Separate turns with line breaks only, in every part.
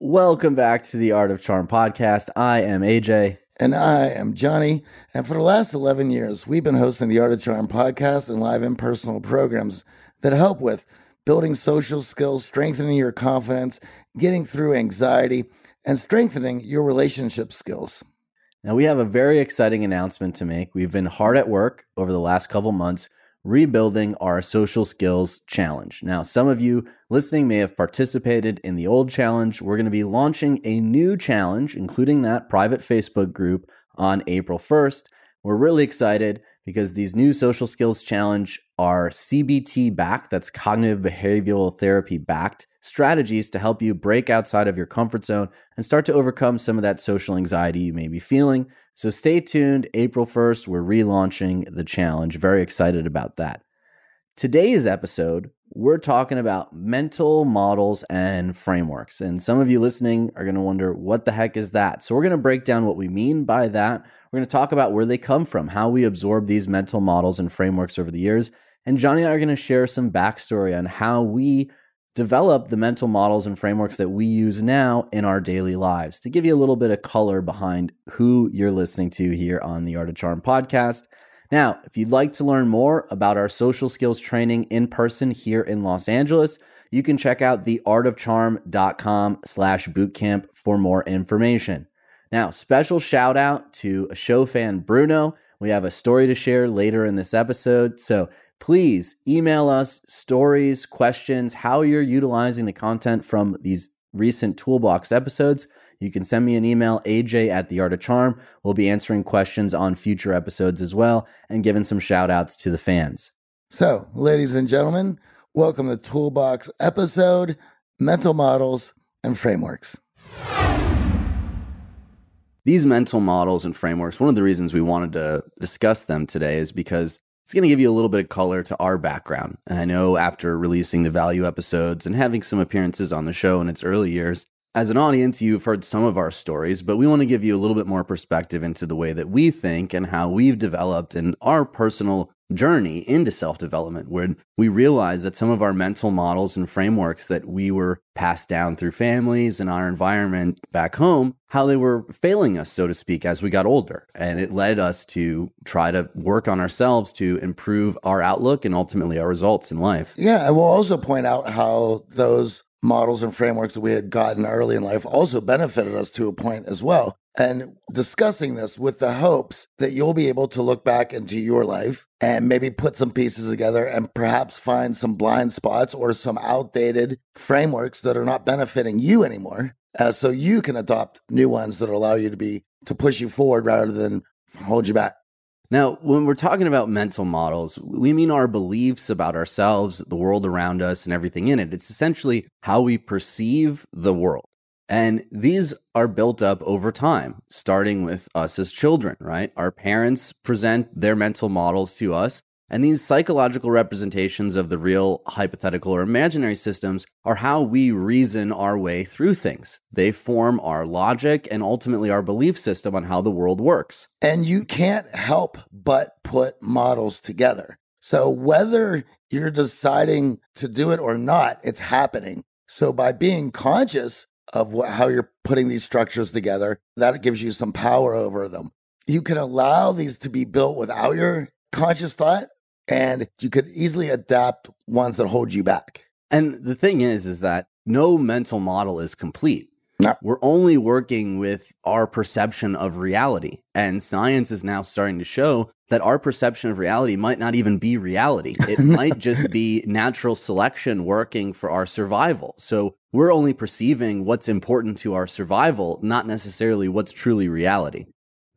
Welcome back to the Art of Charm podcast. I am AJ.
And I am Johnny. And for the last 11 years, we've been hosting the Art of Charm podcast and live impersonal programs that help with building social skills, strengthening your confidence, getting through anxiety, and strengthening your relationship skills.
Now, we have a very exciting announcement to make. We've been hard at work over the last couple months rebuilding our social skills challenge. Now, some of you listening may have participated in the old challenge. We're going to be launching a new challenge, including that private Facebook group on April 1st. We're really excited because these new social skills challenge are CBT backed, that's cognitive behavioral therapy backed strategies to help you break outside of your comfort zone and start to overcome some of that social anxiety you may be feeling. So stay tuned. April 1st, we're relaunching the challenge. Very excited about that. Today's episode, we're talking about mental models and frameworks. And some of you listening are going to wonder, what the heck is that? So we're going to break down what we mean by that. We're going to talk about where they come from, how we absorb these mental models and frameworks over the years. And Johnny and I are going to share some backstory on how we develop the mental models and frameworks that we use now in our daily lives to give you a little bit of color behind who you're listening to here on the Art of Charm podcast. Now, if you'd like to learn more about our social skills training in person here in Los Angeles, you can check out theartofcharm.com slash bootcamp for more information. Now, special shout out to a show fan, Bruno. We have a story to share later in this episode. So please email us stories, questions, how you're utilizing the content from these recent toolbox episodes. You can send me an email, aj at the art of charm. We'll be answering questions on future episodes as well and giving some shout outs to the fans.
So, ladies and gentlemen, welcome to Toolbox episode Mental Models and Frameworks.
These mental models and frameworks, one of the reasons we wanted to discuss them today is because it's going to give you a little bit of color to our background. And I know after releasing the value episodes and having some appearances on the show in its early years, as an audience, you've heard some of our stories, but we want to give you a little bit more perspective into the way that we think and how we've developed in our personal journey into self development, where we realized that some of our mental models and frameworks that we were passed down through families and our environment back home, how they were failing us, so to speak, as we got older. And it led us to try to work on ourselves to improve our outlook and ultimately our results in life.
Yeah. And we'll also point out how those models and frameworks that we had gotten early in life also benefited us to a point as well. And discussing this with the hopes that you'll be able to look back into your life and maybe put some pieces together and perhaps find some blind spots or some outdated frameworks that are not benefiting you anymore. Uh, so you can adopt new ones that allow you to be to push you forward rather than hold you back.
Now, when we're talking about mental models, we mean our beliefs about ourselves, the world around us, and everything in it. It's essentially how we perceive the world. And these are built up over time, starting with us as children, right? Our parents present their mental models to us. And these psychological representations of the real hypothetical or imaginary systems are how we reason our way through things. They form our logic and ultimately our belief system on how the world works.
And you can't help but put models together. So whether you're deciding to do it or not, it's happening. So by being conscious of what, how you're putting these structures together, that gives you some power over them. You can allow these to be built without your conscious thought and you could easily adapt ones that hold you back.
And the thing is, is that no mental model is complete.
No.
We're only working with our perception of reality. And science is now starting to show that our perception of reality might not even be reality. It might just be natural selection working for our survival. So we're only perceiving what's important to our survival, not necessarily what's truly reality.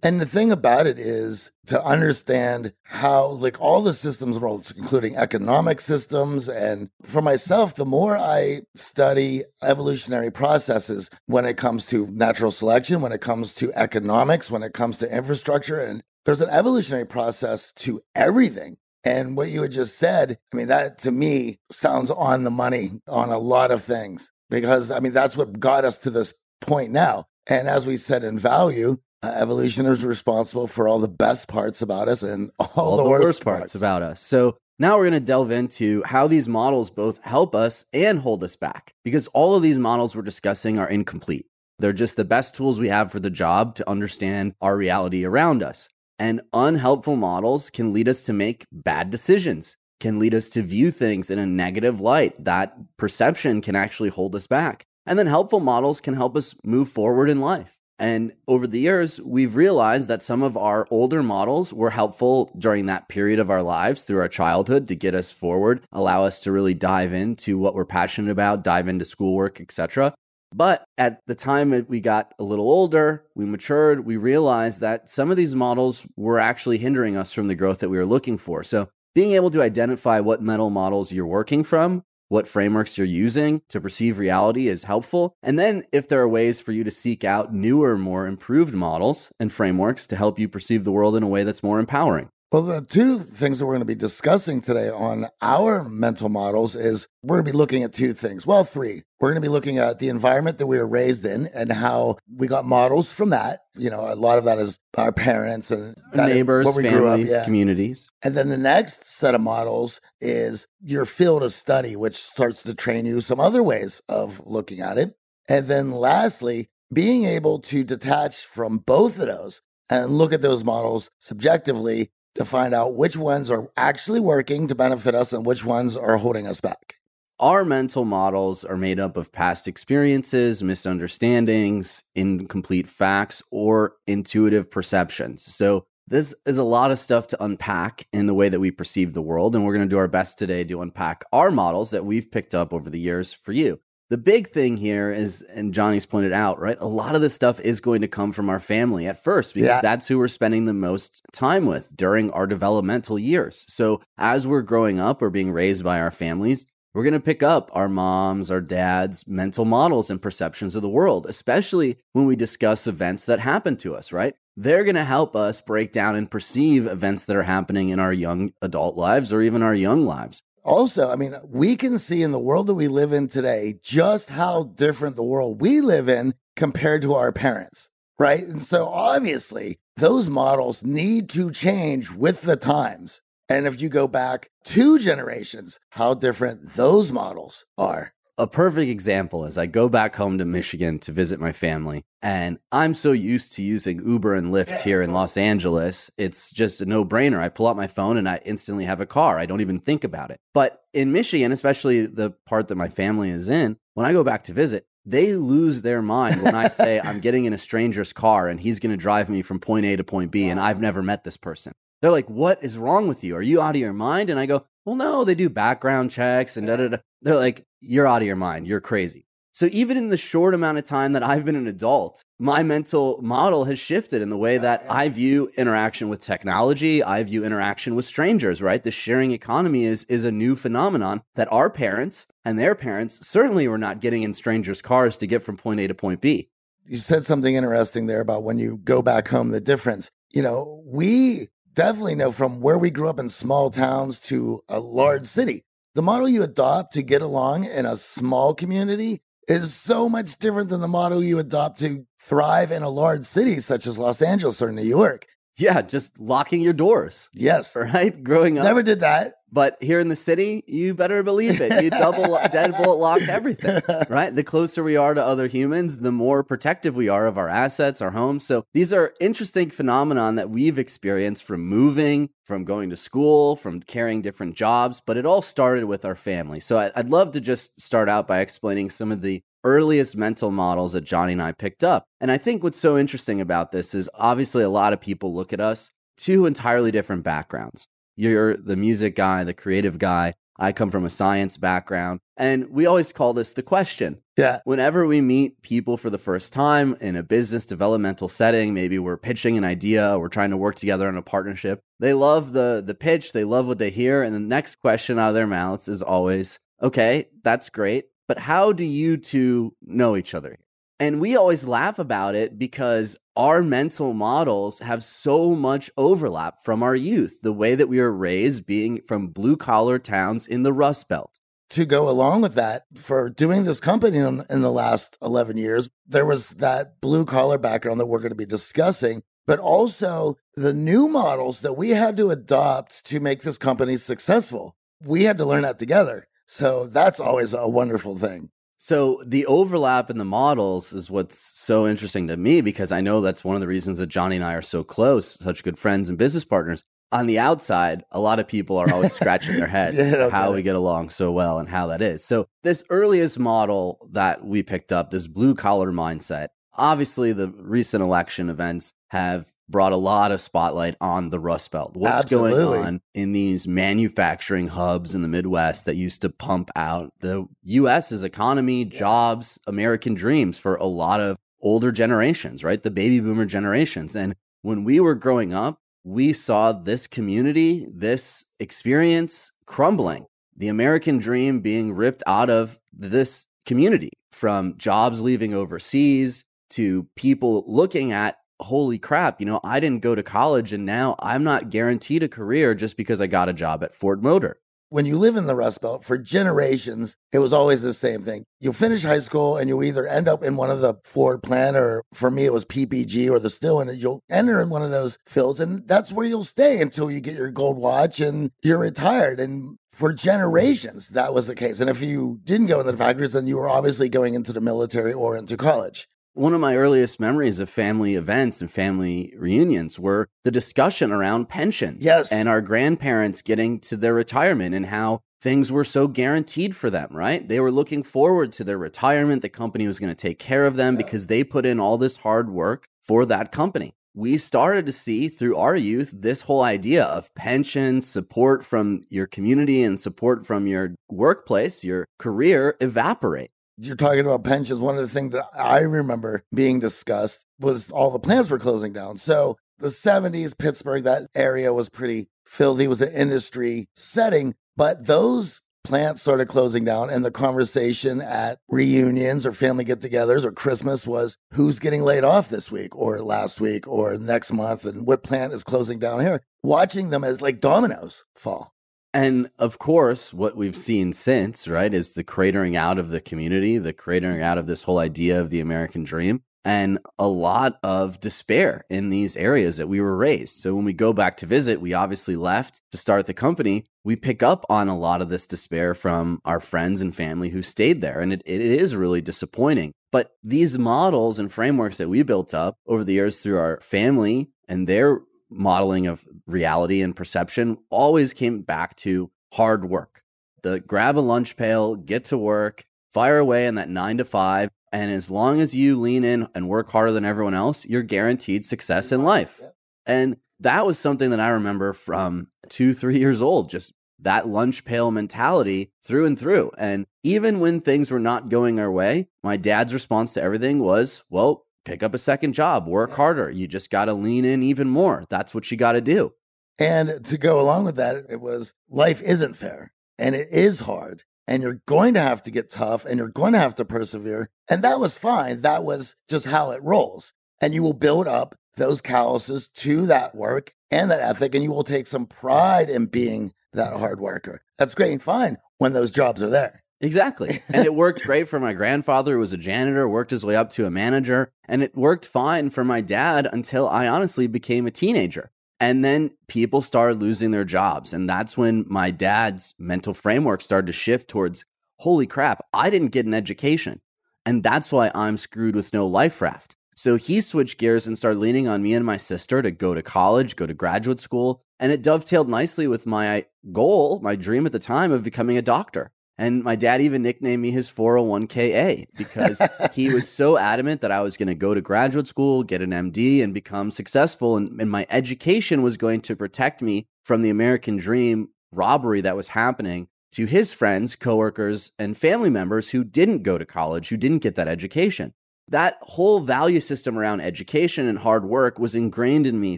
And the thing about it is to understand how, like, all the systems roll, including economic systems. And for myself, the more I study evolutionary processes when it comes to natural selection, when it comes to economics, when it comes to infrastructure, and there's an evolutionary process to everything. And what you had just said, I mean, that to me sounds on the money on a lot of things because, I mean, that's what got us to this point now. And as we said in value, uh, evolution is responsible for all the best parts about us and all,
all
the,
the,
worst,
worst parts.
parts
about us. So now we're going to delve into how these models both help us and hold us back because all of these models we're discussing are incomplete. They're just the best tools we have for the job to understand our reality around us. And unhelpful models can lead us to make bad decisions, can lead us to view things in a negative light. That perception can actually hold us back. And then helpful models can help us move forward in life. And over the years, we've realized that some of our older models were helpful during that period of our lives through our childhood to get us forward, allow us to really dive into what we're passionate about, dive into schoolwork, etc. But at the time we got a little older, we matured, we realized that some of these models were actually hindering us from the growth that we were looking for. So being able to identify what mental models you're working from what frameworks you're using to perceive reality is helpful. And then if there are ways for you to seek out newer, more improved models and frameworks to help you perceive the world in a way that's more empowering.
Well, the two things that we're going to be discussing today on our mental models is we're going to be looking at two things. Well, three. We're going to be looking at the environment that we were raised in and how we got models from that. You know, a lot of that is our parents and
neighbors, what we families, up, yeah. communities.
And then the next set of models is your field of study, which starts to train you some other ways of looking at it. And then lastly, being able to detach from both of those and look at those models subjectively to find out which ones are actually working to benefit us and which ones are holding us back.
Our mental models are made up of past experiences, misunderstandings, incomplete facts, or intuitive perceptions. So, this is a lot of stuff to unpack in the way that we perceive the world. And we're going to do our best today to unpack our models that we've picked up over the years for you. The big thing here is, and Johnny's pointed out, right? A lot of this stuff is going to come from our family at first because yeah. that's who we're spending the most time with during our developmental years. So as we're growing up or being raised by our families, we're going to pick up our moms, our dads' mental models and perceptions of the world, especially when we discuss events that happen to us, right? They're going to help us break down and perceive events that are happening in our young adult lives or even our young lives
also, I mean, we can see in the world that we live in today just how different the world we live in compared to our parents, right? And so obviously, those models need to change with the times. And if you go back two generations, how different those models are
a perfect example is I go back home to Michigan to visit my family, and I'm so used to using Uber and Lyft here in Los Angeles. It's just a no brainer. I pull out my phone and I instantly have a car. I don't even think about it. But in Michigan, especially the part that my family is in, when I go back to visit, they lose their mind when I say I'm getting in a stranger's car and he's going to drive me from point A to point B, and I've never met this person. They're like, What is wrong with you? Are you out of your mind? And I go, Well, no, they do background checks and da da da. They're like, you're out of your mind. You're crazy. So even in the short amount of time that I've been an adult, my mental model has shifted in the way that I view interaction with technology. I view interaction with strangers, right? The sharing economy is, is a new phenomenon that our parents and their parents certainly were not getting in strangers' cars to get from point A to point B.
You said something interesting there about when you go back home, the difference. You know, we definitely know from where we grew up in small towns to a large city the model you adopt to get along in a small community is so much different than the model you adopt to thrive in a large city such as Los Angeles or New York.
Yeah, just locking your doors.
Yes.
Right? Growing up.
Never did that.
But here in the city, you better believe it. You double deadbolt lock everything, right? The closer we are to other humans, the more protective we are of our assets, our homes. So these are interesting phenomenon that we've experienced from moving, from going to school, from carrying different jobs, but it all started with our family. So I'd love to just start out by explaining some of the earliest mental models that Johnny and I picked up. And I think what's so interesting about this is obviously a lot of people look at us two entirely different backgrounds. You're the music guy, the creative guy. I come from a science background. And we always call this the question.
Yeah.
Whenever we meet people for the first time in a business developmental setting, maybe we're pitching an idea, we're trying to work together on a partnership. They love the the pitch, they love what they hear, and the next question out of their mouths is always, "Okay, that's great, but how do you two know each other?" And we always laugh about it because our mental models have so much overlap from our youth, the way that we were raised being from blue collar towns in the Rust Belt.
To go along with that, for doing this company in, in the last 11 years, there was that blue collar background that we're going to be discussing, but also the new models that we had to adopt to make this company successful. We had to learn that together. So that's always a wonderful thing.
So the overlap in the models is what's so interesting to me because I know that's one of the reasons that Johnny and I are so close, such good friends and business partners. On the outside, a lot of people are always scratching their head
Yeah,
how we get along so well and how that is. So this earliest model that we picked up, this blue collar mindset, obviously the recent election events have brought a lot of spotlight on the Rust Belt. What's
Absolutely.
going on in these manufacturing hubs in the Midwest that used to pump out the US's economy, jobs, American dreams for a lot of older generations, right? The baby boomer generations. And when we were growing up, we saw this community, this experience crumbling, the American dream being ripped out of this community from jobs leaving overseas to people looking at holy crap, you know, I didn't go to college and now I'm not guaranteed a career just because I got a job at Ford Motor.
when you live in the Rust Belt for generations, it was always the same thing. You finish high school and you either end up in one of the Ford plant, or for me, it was PPG or the still, and you'll enter in one of those fields, and that's where you'll stay until you get your gold watch and you're retired. And for generations, that was the case. And if you didn't go in the factories, then you were obviously going into the military or into college.
One of my earliest memories of family events and family reunions were the discussion around pensions.
Yes.
And our grandparents getting to their retirement and how things were so guaranteed for them, right? They were looking forward to their retirement. The company was going to take care of them because they put in all this hard work for that company. We started to see through our youth this whole idea of pensions, support from your community, and support from your workplace, your career evaporate.
You're talking about pensions. One of the things that I remember being discussed was all the plants were closing down. So the 70s, Pittsburgh, that area was pretty filthy, it was an industry setting, but those plants started closing down and the conversation at reunions or family get-togethers or Christmas was who's getting laid off this week or last week or next month and what plant is closing down here. Watching them as like dominoes fall.
And of course, what we've seen since, right, is the cratering out of the community, the cratering out of this whole idea of the American dream, and a lot of despair in these areas that we were raised. So when we go back to visit, we obviously left to start the company. We pick up on a lot of this despair from our friends and family who stayed there. And it, it is really disappointing. But these models and frameworks that we built up over the years through our family and their modeling of reality and perception always came back to hard work. The grab a lunch pail, get to work, fire away in that nine to five. And as long as you lean in and work harder than everyone else, you're guaranteed success in life. And that was something that I remember from two, three years old, just that lunch pail mentality through and through. And even when things were not going our way, my dad's response to everything was, well, pick up a second job, work harder. You just got to lean in even more. That's what you got to do.
And to go along with that, it was life isn't fair and it is hard. And you're going to have to get tough and you're going to have to persevere. And that was fine. That was just how it rolls. And you will build up those calluses to that work and that ethic. And you will take some pride in being that hard worker. That's great and fine when those jobs are there.
Exactly. And it worked great for my grandfather, who was a janitor, worked his way up to a manager. And it worked fine for my dad until I honestly became a teenager. And then people started losing their jobs. And that's when my dad's mental framework started to shift towards holy crap, I didn't get an education. And that's why I'm screwed with no life raft. So he switched gears and started leaning on me and my sister to go to college, go to graduate school. And it dovetailed nicely with my goal, my dream at the time of becoming a doctor. And my dad even nicknamed me his 401k because he was so adamant that I was going to go to graduate school, get an MD, and become successful. And, and my education was going to protect me from the American dream robbery that was happening to his friends, coworkers, and family members who didn't go to college, who didn't get that education. That whole value system around education and hard work was ingrained in me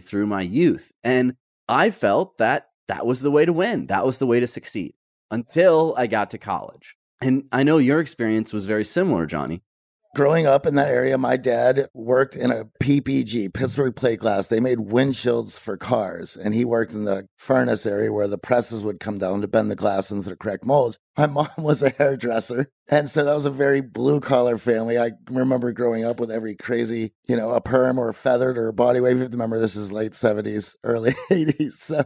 through my youth. And I felt that that was the way to win. That was the way to succeed until I got to college. And I know your experience was very similar, Johnny
growing up in that area, my dad worked in a PPG, Pittsburgh Plate Glass. They made windshields for cars, and he worked in the furnace area where the presses would come down to bend the glass into the correct molds. My mom was a hairdresser, and so that was a very blue collar family. I remember growing up with every crazy, you know, a perm or a feathered or a body wave. You remember this is late 70s, early 80s. So,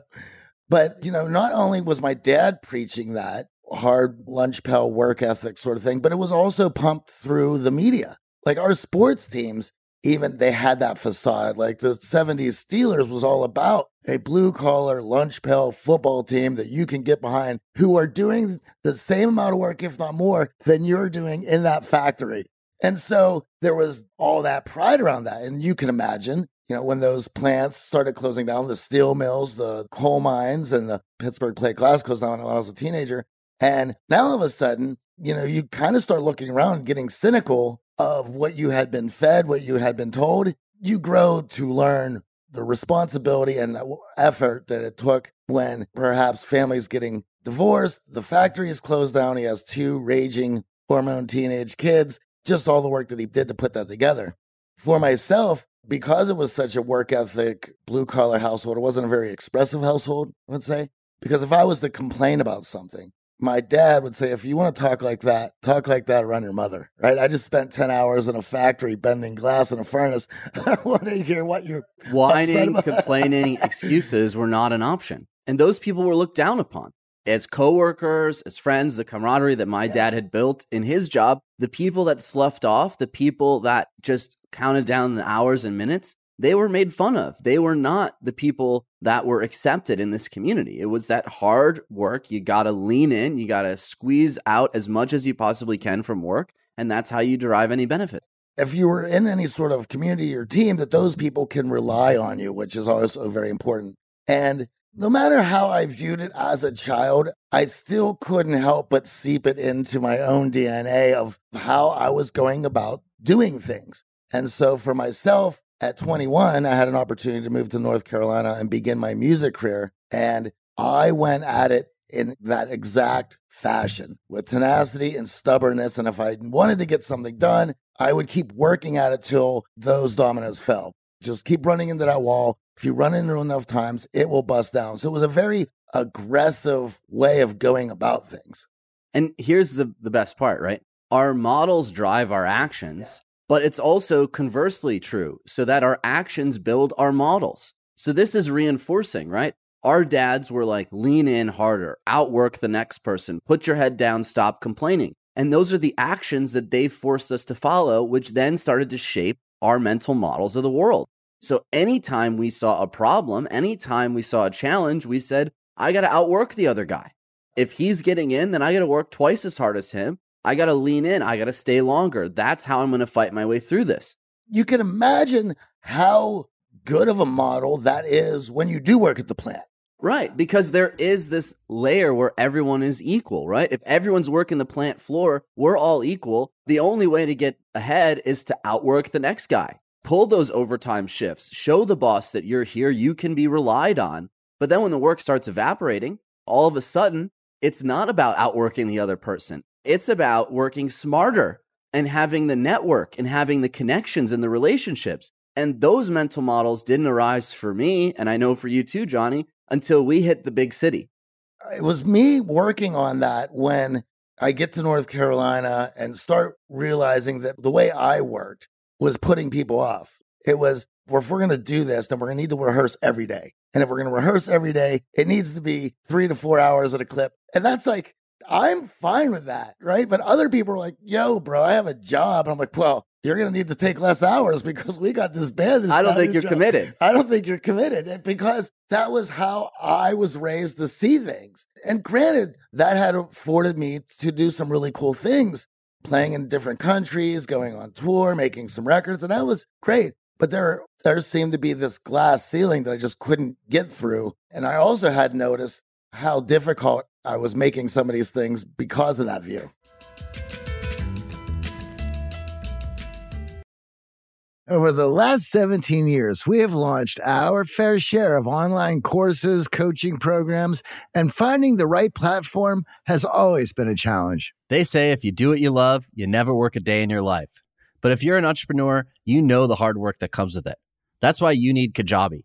but, you know, not only was my dad preaching that, hard lunch pail work ethic sort of thing, but it was also pumped through the media. Like our sports teams, even they had that facade. Like the 70s Steelers was all about a blue collar lunch pail football team that you can get behind who are doing the same amount of work, if not more, than you're doing in that factory. And so there was all that pride around that. And you can imagine, you know, when those plants started closing down, the steel mills, the coal mines, and the Pittsburgh plate glass closed down when I was a teenager, and now all of a sudden, you know, you kind of start looking around getting cynical of what you had been fed, what you had been told. You grow to learn the responsibility and effort that it took when perhaps families getting divorced, the factory is closed down. He has two raging hormone teenage kids, just all the work that he did to put that together. For myself, because it was such a work ethic, blue collar household, it wasn't a very expressive household, I would say. Because if I was to complain about something, my dad would say, if you want to talk like that, talk like that around your mother, right? I just spent 10 hours in a factory bending glass in a furnace. I want to hear what you're
whining, complaining, excuses were not an option. And those people were looked down upon as coworkers, as friends, the camaraderie that my dad had built in his job, the people that sloughed off, the people that just counted down the hours and minutes, they were made fun of. They were not the people that were accepted in this community. It was that hard work. You got to lean in, you got to squeeze out as much as you possibly can from work. And that's how you derive any benefit.
If you were in any sort of community or team, that those people can rely on you, which is also very important. And no matter how I viewed it as a child, I still couldn't help but seep it into my own DNA of how I was going about doing things. And so for myself, at 21, I had an opportunity to move to North Carolina and begin my music career. And I went at it in that exact fashion with tenacity and stubbornness. And if I wanted to get something done, I would keep working at it till those dominoes fell. Just keep running into that wall. If you run into enough times, it will bust down. So it was a very aggressive way of going about things.
And here's the, the best part, right? Our models drive our actions. But it's also conversely true, so that our actions build our models. So this is reinforcing, right? Our dads were like, lean in harder, outwork the next person, put your head down, stop complaining. And those are the actions that they forced us to follow, which then started to shape our mental models of the world. So anytime we saw a problem, anytime we saw a challenge, we said, I got to outwork the other guy. If he's getting in, then I got to work twice as hard as him. I got to lean in. I got to stay longer. That's how I'm going to fight my way through this.
You can imagine how good of a model that is when you do work at the plant.
Right, because there is this layer where everyone is equal, right? If everyone's working the plant floor, we're all equal. The only way to get ahead is to outwork the next guy. Pull those overtime shifts. Show the boss that you're here, you can be relied on. But then when the work starts evaporating, all of a sudden, it's not about outworking the other person. It's about working smarter and having the network and having the connections and the relationships. And those mental models didn't arise for me, and I know for you too, Johnny, until we hit the big city.
Uh, it was me working on that when I get to North Carolina and start realizing that the way I worked was putting people off. It was, well, if we're going to do this, then we're going to need to rehearse every day. And if we're going to rehearse every day, it needs to be three to four hours at a clip. And that's like, I'm fine with that, right? But other people are like, yo, bro, I have a job. And I'm like, well, you're going to need to take less hours because we got this band. This
I don't think you're job. committed.
I don't think you're committed because that was how I was raised to see things. And granted, that had afforded me to do some really cool things, playing in different countries, going on tour, making some records. And that was great. But there, there seemed to be this glass ceiling that I just couldn't get through. And I also had noticed how difficult I was making some of these things because of that view. Over the last 17 years, we have launched our fair share of online courses, coaching programs, and finding the right platform has always been a challenge.
They say if you do what you love, you never work a day in your life. But if you're an entrepreneur, you know the hard work that comes with it. That's why you need Kajabi.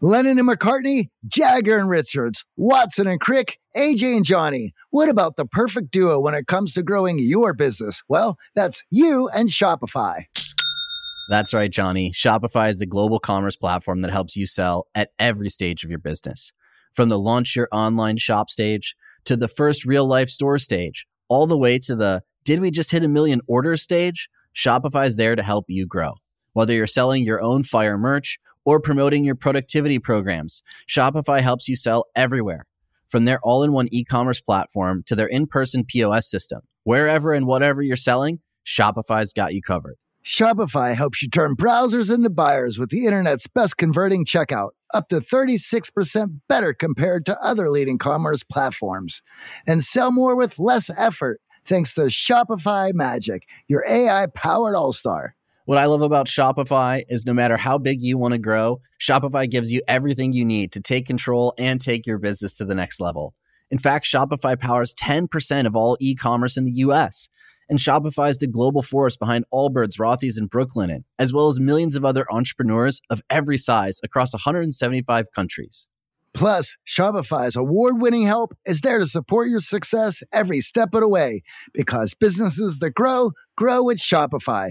Lennon and McCartney, Jagger and Richards, Watson and Crick, AJ and Johnny. What about the perfect duo when it comes to growing your business? Well, that's you and Shopify.
That's right, Johnny. Shopify is the global commerce platform that helps you sell at every stage of your business. From the launch your online shop stage to the first real life store stage, all the way to the did we just hit a million orders stage? Shopify is there to help you grow. Whether you're selling your own fire merch or promoting your productivity programs, Shopify helps you sell everywhere. From their all in one e commerce platform to their in person POS system, wherever and whatever you're selling, Shopify's got you covered.
Shopify helps you turn browsers into buyers with the internet's best converting checkout, up to 36% better compared to other leading commerce platforms. And sell more with less effort thanks to Shopify Magic, your AI powered all star.
What I love about Shopify is no matter how big you want to grow, Shopify gives you everything you need to take control and take your business to the next level. In fact, Shopify powers 10% of all e commerce in the US and Shopify is the global force behind Allbirds, Rothy's, and Brooklinen, as well as millions of other entrepreneurs of every size across 175 countries.
Plus, Shopify's award winning help is there to support your success every step of the way because businesses that grow, grow with Shopify.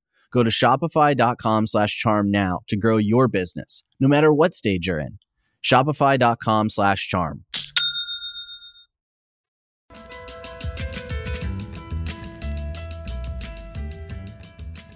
Go to shopify.com slash charm now to grow your business, no matter what stage you're in. Shopify.com slash charm.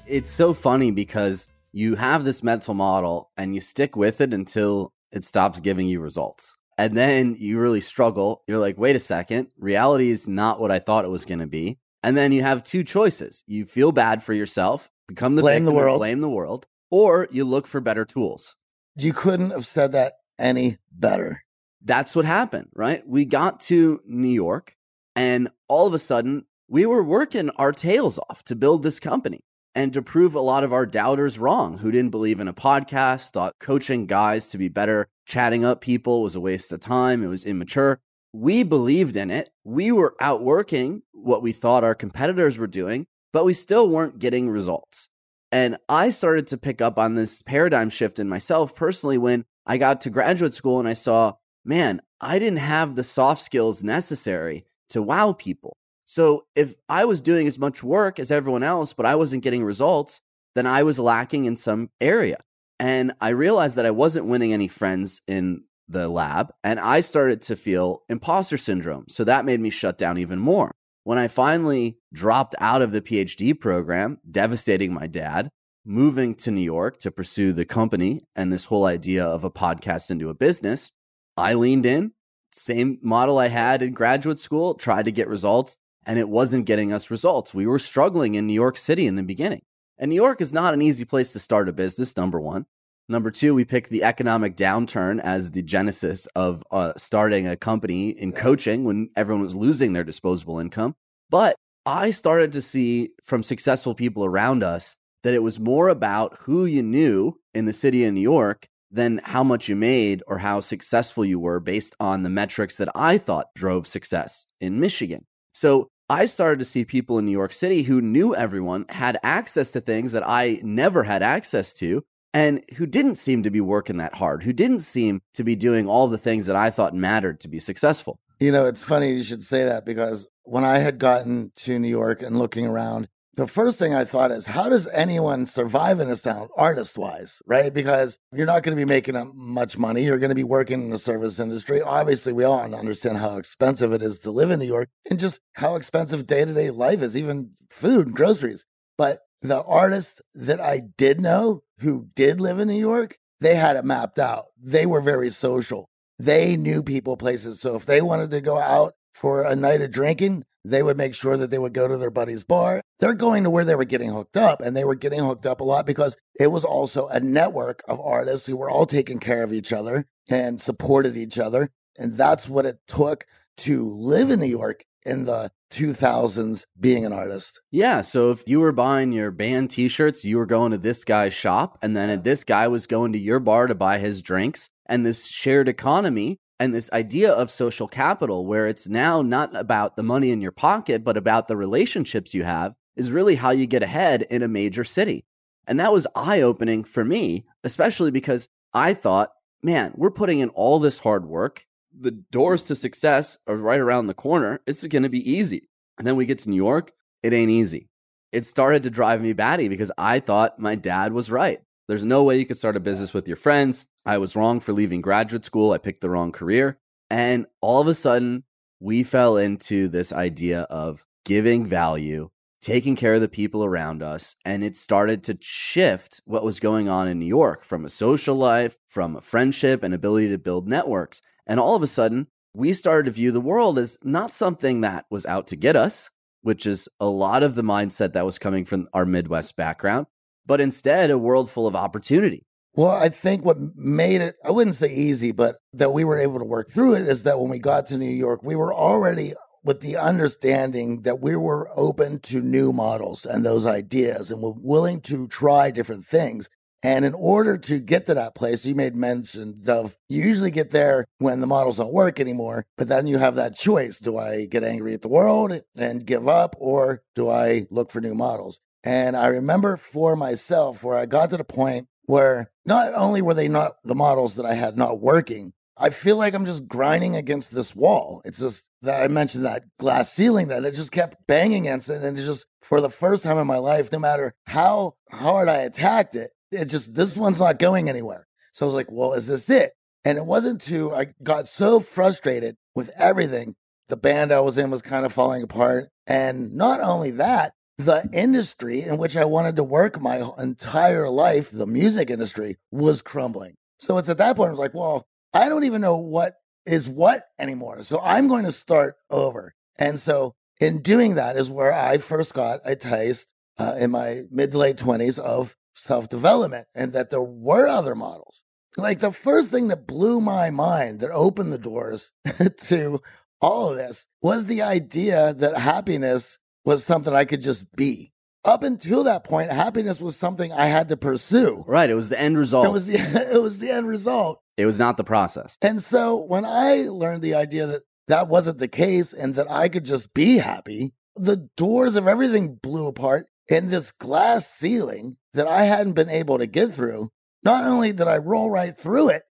It's so funny because you have this mental model and you stick with it until it stops giving you results. And then you really struggle. You're like, wait a second, reality is not what I thought it was going to be. And then you have two choices. You feel bad for yourself become the
blame the world,
blame the world, or you look for better tools.
You couldn't have said that any better.
That's what happened, right? We got to New York, and all of a sudden, we were working our tails off to build this company and to prove a lot of our doubters wrong who didn't believe in a podcast, thought coaching guys to be better, chatting up people was a waste of time, it was immature. We believed in it. We were outworking what we thought our competitors were doing but we still weren't getting results. And I started to pick up on this paradigm shift in myself personally when I got to graduate school and I saw, man, I didn't have the soft skills necessary to wow people. So if I was doing as much work as everyone else, but I wasn't getting results, then I was lacking in some area. And I realized that I wasn't winning any friends in the lab. And I started to feel imposter syndrome. So that made me shut down even more. When I finally dropped out of the PhD program, devastating my dad, moving to New York to pursue the company and this whole idea of a podcast into a business, I leaned in, same model I had in graduate school, tried to get results, and it wasn't getting us results. We were struggling in New York City in the beginning. And New York is not an easy place to start a business, number one. Number two, we picked the economic downturn as the genesis of uh, starting a company in coaching when everyone was losing their disposable income. But I started to see from successful people around us that it was more about who you knew in the city of New York than how much you made or how successful you were based on the metrics that I thought drove success in Michigan. So I started to see people in New York City who knew everyone, had access to things that I never had access to, and who didn't seem to be working that hard, who didn't seem to be doing all the things that I thought mattered to be successful.
You know, it's funny you should say that because when I had gotten to New York and looking around, the first thing I thought is, how does anyone survive in this town, artist wise, right? Because you're not going to be making much money. You're going to be working in the service industry. Obviously, we all understand how expensive it is to live in New York and just how expensive day to day life is, even food and groceries. But the artists that I did know who did live in New York, they had it mapped out. They were very social. They knew people, places. So if they wanted to go out for a night of drinking, they would make sure that they would go to their buddy's bar. They're going to where they were getting hooked up, and they were getting hooked up a lot because it was also a network of artists who were all taking care of each other and supported each other. And that's what it took to live in New York in the 2000s being an artist.
Yeah. So if you were buying your band t shirts, you were going to this guy's shop, and then this guy was going to your bar to buy his drinks. And this shared economy and this idea of social capital, where it's now not about the money in your pocket, but about the relationships you have, is really how you get ahead in a major city. And that was eye opening for me, especially because I thought, man, we're putting in all this hard work the doors to success are right around the corner. It's going to be easy. And then we get to New York, it ain't easy. It started to drive me batty because I thought my dad was right. There's no way you could start a business with your friends. I was wrong for leaving graduate school. I picked the wrong career. And all of a sudden, we fell into this idea of giving value, taking care of the people around us. And it started to shift what was going on in New York from a social life, from a friendship and ability to build networks. And all of a sudden, we started to view the world as not something that was out to get us, which is a lot of the mindset that was coming from our Midwest background, but instead a world full of opportunity.
Well, I think what made it, I wouldn't say easy, but that we were able to work through it is that when we got to New York, we were already with the understanding that we were open to new models and those ideas and were willing to try different things. And in order to get to that place, you made mention of you usually get there when the models don't work anymore, but then you have that choice. Do I get angry at the world and give up, or do I look for new models? And I remember for myself where I got to the point where not only were they not the models that I had not working, I feel like I'm just grinding against this wall. It's just that I mentioned that glass ceiling that it just kept banging against it. And it just, for the first time in my life, no matter how hard I attacked it, it just this one's not going anywhere. So I was like, well, is this it? And it wasn't too, I got so frustrated with everything. The band I was in was kind of falling apart. And not only that, the industry in which I wanted to work my entire life, the music industry, was crumbling. So it's at that point, I was like, well, I don't even know what is what anymore. So I'm going to start over. And so in doing that is where I first got a taste uh, in my mid to late 20s of self development and that there were other models. Like the first thing that blew my mind that opened the doors to all of this was the idea that happiness was something I could just be. Up until that point, happiness was something I had to pursue.
Right. It was the end result.
It was the, it was the end result.
It was not the process.
And so when I learned the idea that that wasn't the case and that I could just be happy, the doors of everything blew apart in this glass ceiling that I hadn't been able to get through. Not only did I roll right through it,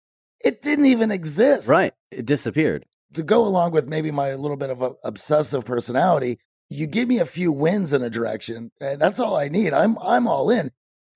it didn't even exist.
Right. It disappeared.
To go along with maybe my little bit of a obsessive personality, you give me a few wins in a direction, and that's all I need. I'm I'm all in.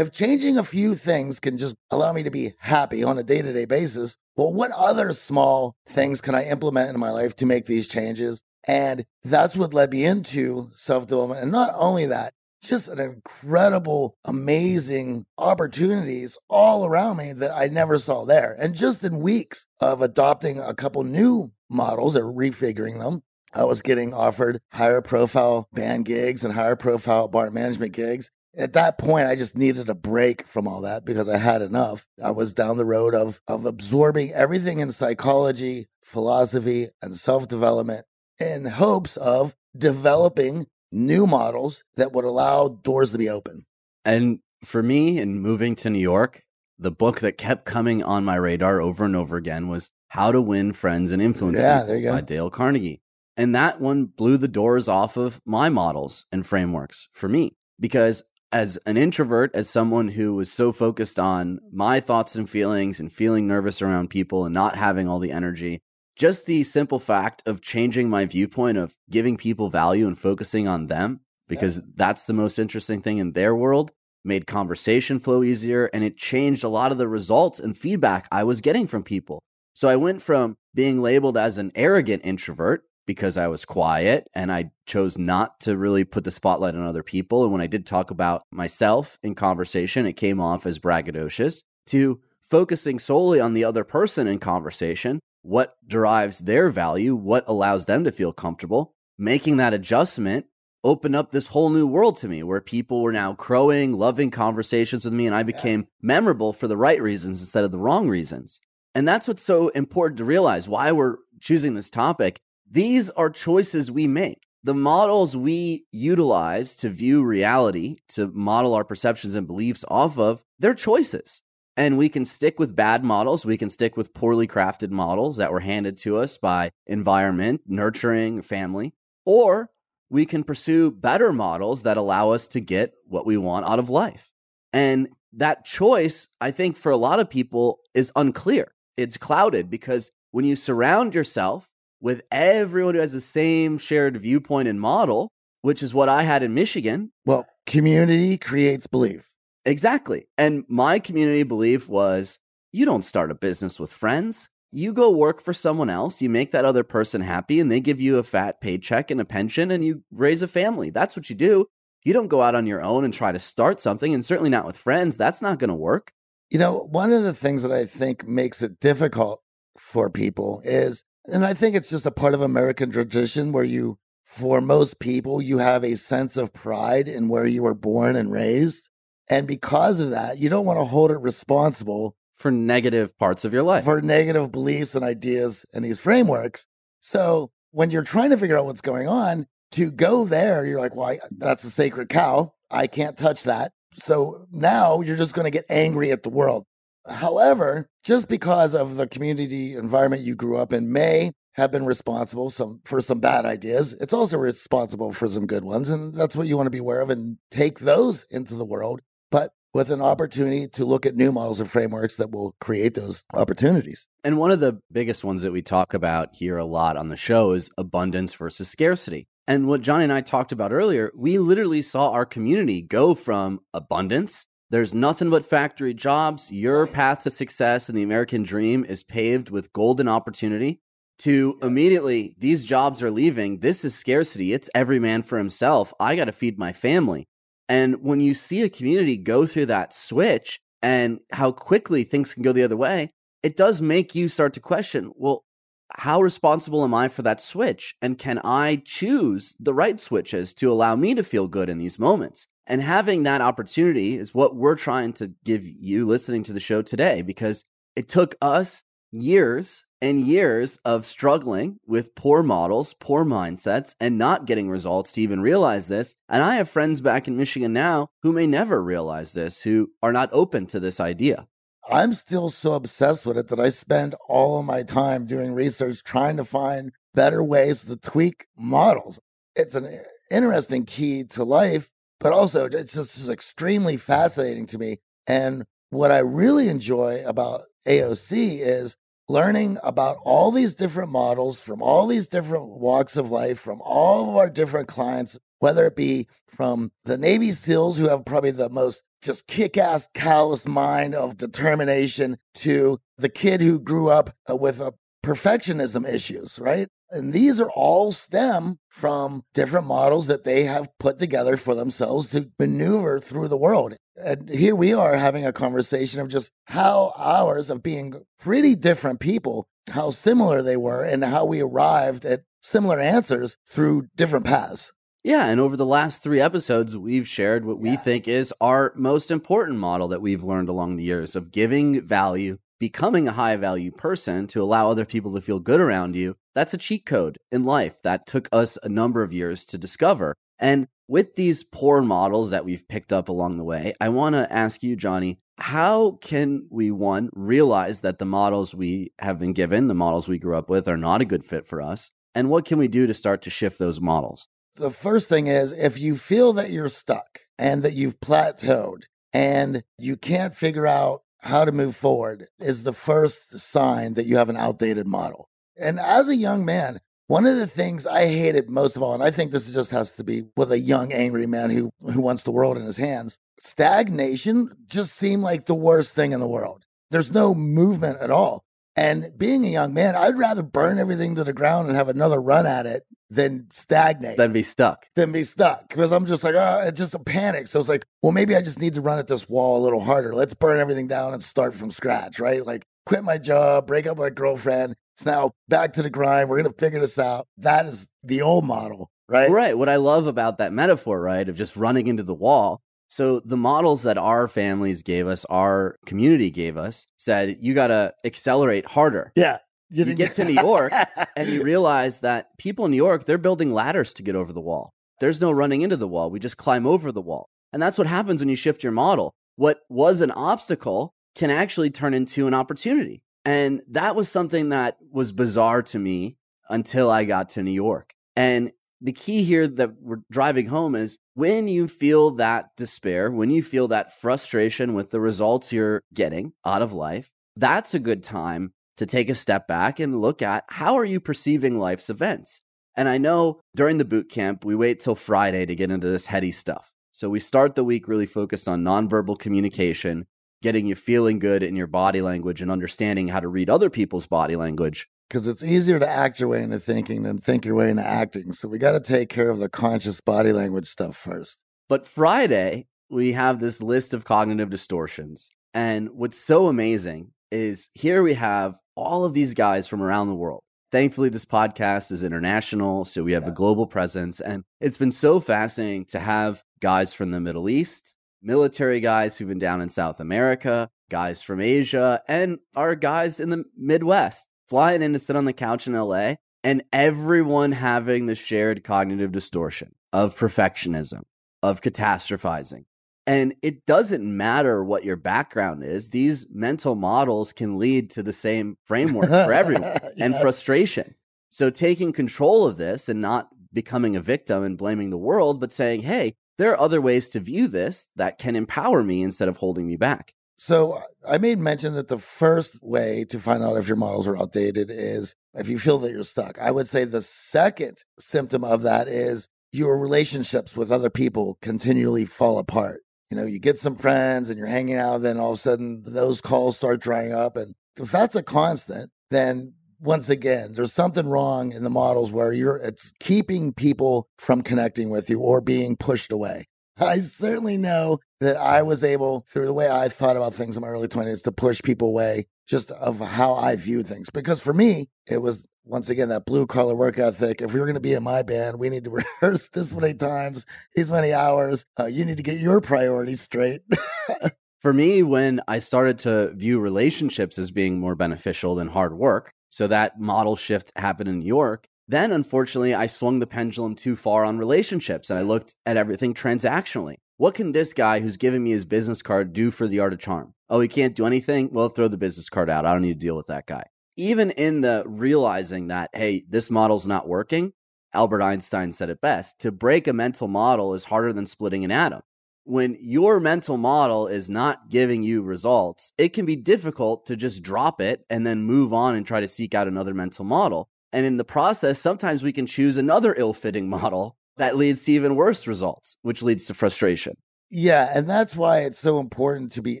If changing a few things can just allow me to be happy on a day-to-day basis, well, what other small things can I implement in my life to make these changes? And that's what led me into self-development. And not only that, just an incredible, amazing opportunities all around me that I never saw there. And just in weeks of adopting a couple new models or refiguring them, I was getting offered higher profile band gigs and higher profile bar management gigs. At that point, I just needed a break from all that because I had enough. I was down the road of, of absorbing everything in psychology, philosophy, and self development in hopes of developing new models that would allow doors to be open.
And for me, in moving to New York, the book that kept coming on my radar over and over again was How to Win Friends and Influence
yeah,
People by Dale Carnegie. And that one blew the doors off of my models and frameworks for me because as an introvert, as someone who was so focused on my thoughts and feelings and feeling nervous around people and not having all the energy, just the simple fact of changing my viewpoint of giving people value and focusing on them because yeah. that's the most interesting thing in their world made conversation flow easier and it changed a lot of the results and feedback I was getting from people. So I went from being labeled as an arrogant introvert because I was quiet and I chose not to really put the spotlight on other people. And when I did talk about myself in conversation, it came off as braggadocious to focusing solely on the other person in conversation what derives their value, what allows them to feel comfortable, making that adjustment opened up this whole new world to me where people were now crowing, loving conversations with me, and I became yeah. memorable for the right reasons instead of the wrong reasons. And that's what's so important to realize why we're choosing this topic. These are choices we make. The models we utilize to view reality, to model our perceptions and beliefs off of, they're choices. And we can stick with bad models. We can stick with poorly crafted models that were handed to us by environment, nurturing, family. Or we can pursue better models that allow us to get what we want out of life. And that choice, I think, for a lot of people is unclear. It's clouded because when you surround yourself with everyone who has the same shared viewpoint and model, which is what I had in Michigan.
Well, community creates belief.
Exactly. And my community belief was you don't start a business with friends. You go work for someone else, you make that other person happy, and they give you a fat paycheck and a pension, and you raise a family. That's what you do. You don't go out on your own and try to start something, and certainly not with friends. That's not going to work.
You know, one of the things that I think makes it difficult for people is, and I think it's just a part of American tradition where you, for most people, you have a sense of pride in where you were born and raised. And because of that, you don't want to hold it responsible
for negative parts of your life,
for negative beliefs and ideas and these frameworks. So when you're trying to figure out what's going on, to go there, you're like, well, that's a sacred cow. I can't touch that. So now you're just going to get angry at the world. However, just because of the community environment you grew up in may have been responsible some for some bad ideas. It's also responsible for some good ones, and that's what you want to be aware of and take those into the world but with an opportunity to look at new models and frameworks that will create those opportunities.
And one of the biggest ones that we talk about here a lot on the show is abundance versus scarcity. And what Johnny and I talked about earlier, we literally saw our community go from abundance. There's nothing but factory jobs. Your path to success and the American dream is paved with golden opportunity. To immediately, these jobs are leaving. This is scarcity. It's every man for himself. I got to feed my family. And when you see a community go through that switch and how quickly things can go the other way, it does make you start to question, well, how responsible am I for that switch? And can I choose the right switches to allow me to feel good in these moments? And having that opportunity is what we're trying to give you listening to the show today because it took us years and years of struggling with poor models, poor mindsets, and not getting results to even realize this. And I have friends back in Michigan now who may never realize this, who are not open to this idea.
I'm still so obsessed with it that I spend all of my time doing research trying to find better ways to tweak models. It's an interesting key to life, but also it's just, just extremely fascinating to me. And what I really enjoy about AOC is learning about all these different models from all these different walks of life, from all of our different clients, whether it be from the Navy SEALs, who have probably the most just kick ass, callous mind of determination, to the kid who grew up uh, with a perfectionism issues, right? And these are all stem from different models that they have put together for themselves to maneuver through the world. And here we are having a conversation of just how ours of being pretty different people, how similar they were, and how we arrived at similar answers through different paths.
Yeah, and over the last three episodes, we've shared what we think is our most important model that we've learned along the years of giving value, becoming a high value person to allow other people to feel good around you. That's a cheat code in life that took us a number of years to discover. And with these poor models that we've picked up along the way, I want to ask you, Johnny, how can we, one, realize that the models we have been given, the models we grew up with, are not a good fit for us? And what can we do to start to shift those models?
the first thing is if you feel that you're stuck and that you've plateaued and you can't figure out how to move forward is the first sign that you have an outdated model. And as a young man, one of the things I hated most of all, and I think this just has to be with a young, angry man who, who wants the world in his hands, stagnation just seemed like the worst thing in the world. There's no movement at all. And being a young man, I'd rather burn everything to the ground and have another run at it than stagnate
Than be stuck.
than be stuck because I'm just like, oh, it's just a panic. So it's like, well, maybe I just need to run at this wall a little harder. Let's burn everything down and start from scratch, right? Like, quit my job, break up with my girlfriend. It's now back to the grind. We're going to figure this out. That is the old model, right?
Right. What I love about that metaphor, right, of just running into the wall. So the models that our families gave us, our community gave us, said you got to accelerate harder.
Yeah.
You get to New York And you realize that people in New York, they're building ladders to get over the wall. There's no running into the wall. We just climb over the wall. And that's what happens when you shift your model. What was an obstacle can actually turn into an opportunity. And that was something that was bizarre to me until I got to New York. And the key here that we're driving home is when you feel that despair, when you feel that frustration with the results you're getting out of life, that's a good time to take a step back and look at how are you perceiving life's events. And I know during the boot camp, we wait till Friday to get into this heady stuff. So we start the week really focused on nonverbal communication, getting you feeling good in your body language and understanding how to read other people's body language.
Because it's easier to act your way into thinking than think your way into acting. So we got to take care of the conscious body language stuff first.
But Friday, we have this list of cognitive distortions. And what's so amazing is here we have all of these guys from around the world. Thankfully, this podcast is international, so we have a global presence. And it's been so fascinating to have guys from the Middle East, military guys who've been down in South America, guys from Asia, and our guys in the Midwest flying in to sit on the couch in LA, and everyone having the shared cognitive distortion of perfectionism, of catastrophizing. And it doesn't matter what your background is, these mental models can lead to the same framework for everyone and frustration. So taking control of this and not becoming a victim and blaming the world, but saying, hey, there are other ways to view this that can empower me instead of holding me back.
So I made mention that the first way to find out if your models are outdated is if you feel that you're stuck. I would say the second symptom of that is your relationships with other people continually fall apart. You know, you get some friends and you're hanging out, then all of a sudden those calls start drying up. And if that's a constant, then once again, there's something wrong in the models where you're it's keeping people from connecting with you or being pushed away. I certainly know that I was able, through the way I thought about things in my early 20s, to push people away just of how I view things. Because for me, it was once again that blue collar work ethic. If we are going to be in my band, we need to rehearse this many times, these many hours. Uh, you need to get your priorities straight.
For me, when I started to view relationships as being more beneficial than hard work, so that model shift happened in New York, then unfortunately I swung the pendulum too far on relationships and I looked at everything transactionally. What can this guy who's giving me his business card do for the art of charm? Oh, he can't do anything? Well, throw the business card out. I don't need to deal with that guy. Even in the realizing that, hey, this model's not working, Albert Einstein said it best to break a mental model is harder than splitting an atom when your mental model is not giving you results, it can be difficult to just drop it and then move on and try to seek out another mental model. And in the process, sometimes we can choose another ill fitting model that leads to even worse results, which leads to frustration.
Yeah, and that's why it's so important to be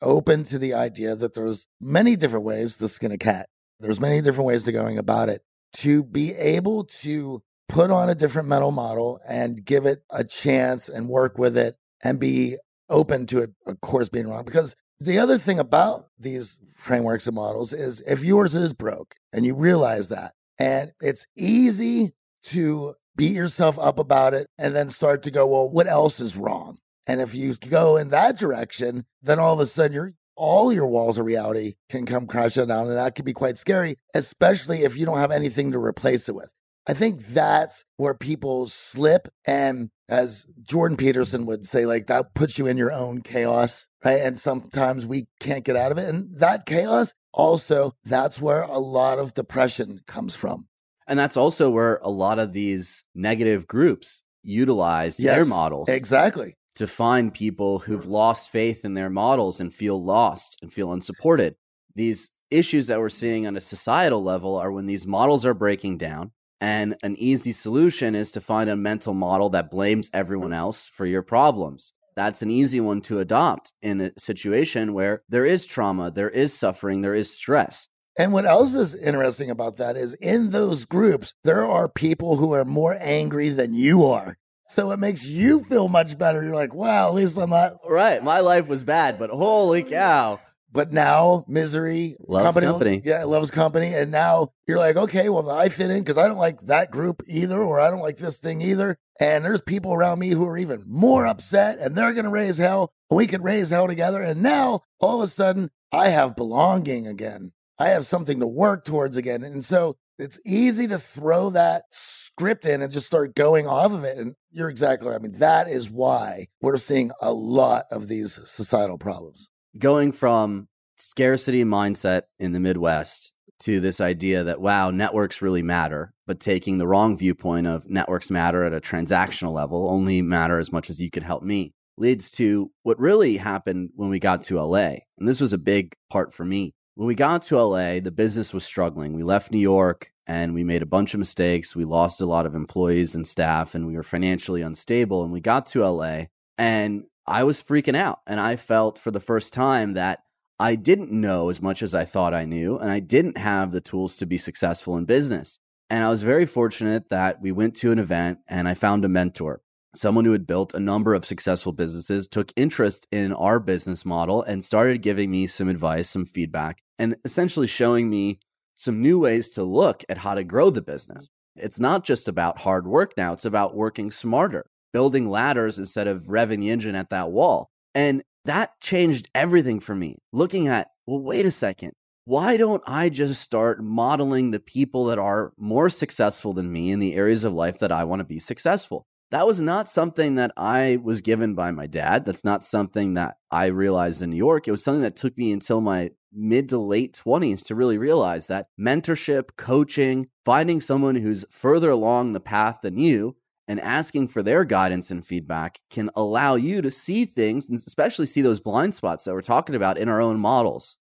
open to the idea that there's many different ways to skin a cat. There's many different ways to going about it. to be able to put on a different mental model and give it a chance and work with it and be open to it, of course, being wrong. Because the other thing about these frameworks and models is if yours is broke and you realize that, and it's easy to beat yourself up about it and then start to go, well, what else is wrong? And if you go in that direction, then all of a sudden you're all your walls of reality can come crashing down. And that can be quite scary, especially if you don't have anything to replace it with. I think that's where people slip. And as Jordan Peterson would say, like that puts you in your own chaos, right? And sometimes we can't get out of it. And that chaos also, that's where a lot of depression comes from.
And that's also where a lot of these negative groups utilize yes, their models.
Exactly.
To find people who've lost faith in their models and feel lost and feel unsupported. These issues that we're seeing on a societal level are when these models are breaking down and an easy solution is to find a mental model that blames everyone else for your problems. That's an easy one to adopt in a situation where there is trauma, there is suffering, there is stress.
And what else is interesting about that is in those groups, there are people who are more angry than you are. So it makes you feel much better. You're like, wow, at least I'm not.
Right. My life was bad, but holy cow.
But now misery
loves company, company.
Yeah, loves company. And now you're like, okay, well, I fit in because I don't like that group either, or I don't like this thing either. And there's people around me who are even more upset and they're going to raise hell. We could raise hell together. And now all of a sudden I have belonging again. I have something to work towards again. And so it's easy to throw that script in and just start going off of it. And you're exactly right. I mean, that is why we're seeing a lot of these societal problems
going from scarcity mindset in the Midwest to this idea that, wow, networks really matter, but taking the wrong viewpoint of networks matter at a transactional level, only matter as much as you could help me, leads to what really happened when we got to LA. And this was a big part for me. When we got to LA, the business was struggling. We left New York and we made a bunch of mistakes. We lost a lot of employees and staff, and we were financially unstable. And we got to LA, and I was freaking out. And I felt for the first time that I didn't know as much as I thought I knew, and I didn't have the tools to be successful in business. And I was very fortunate that we went to an event and I found a mentor, someone who had built a number of successful businesses, took interest in our business model, and started giving me some advice, some feedback, and essentially showing me some new ways to look at how to grow the business. It's not just about hard work now, it's about working smarter building ladders instead of revving the engine at that wall. And that changed everything for me. Looking at, well, wait a second. Why don't I just start modeling the people that are more successful than me in the areas of life that I want to be successful? That was not something that I was given by my dad. That's not something that I realized in New York. It was something that took me until my mid to late 20s to really realize that mentorship, coaching, finding someone who's further along the path than you and asking for their guidance and feedback can allow you to see things and especially see those blind spots that we're talking about in our own models.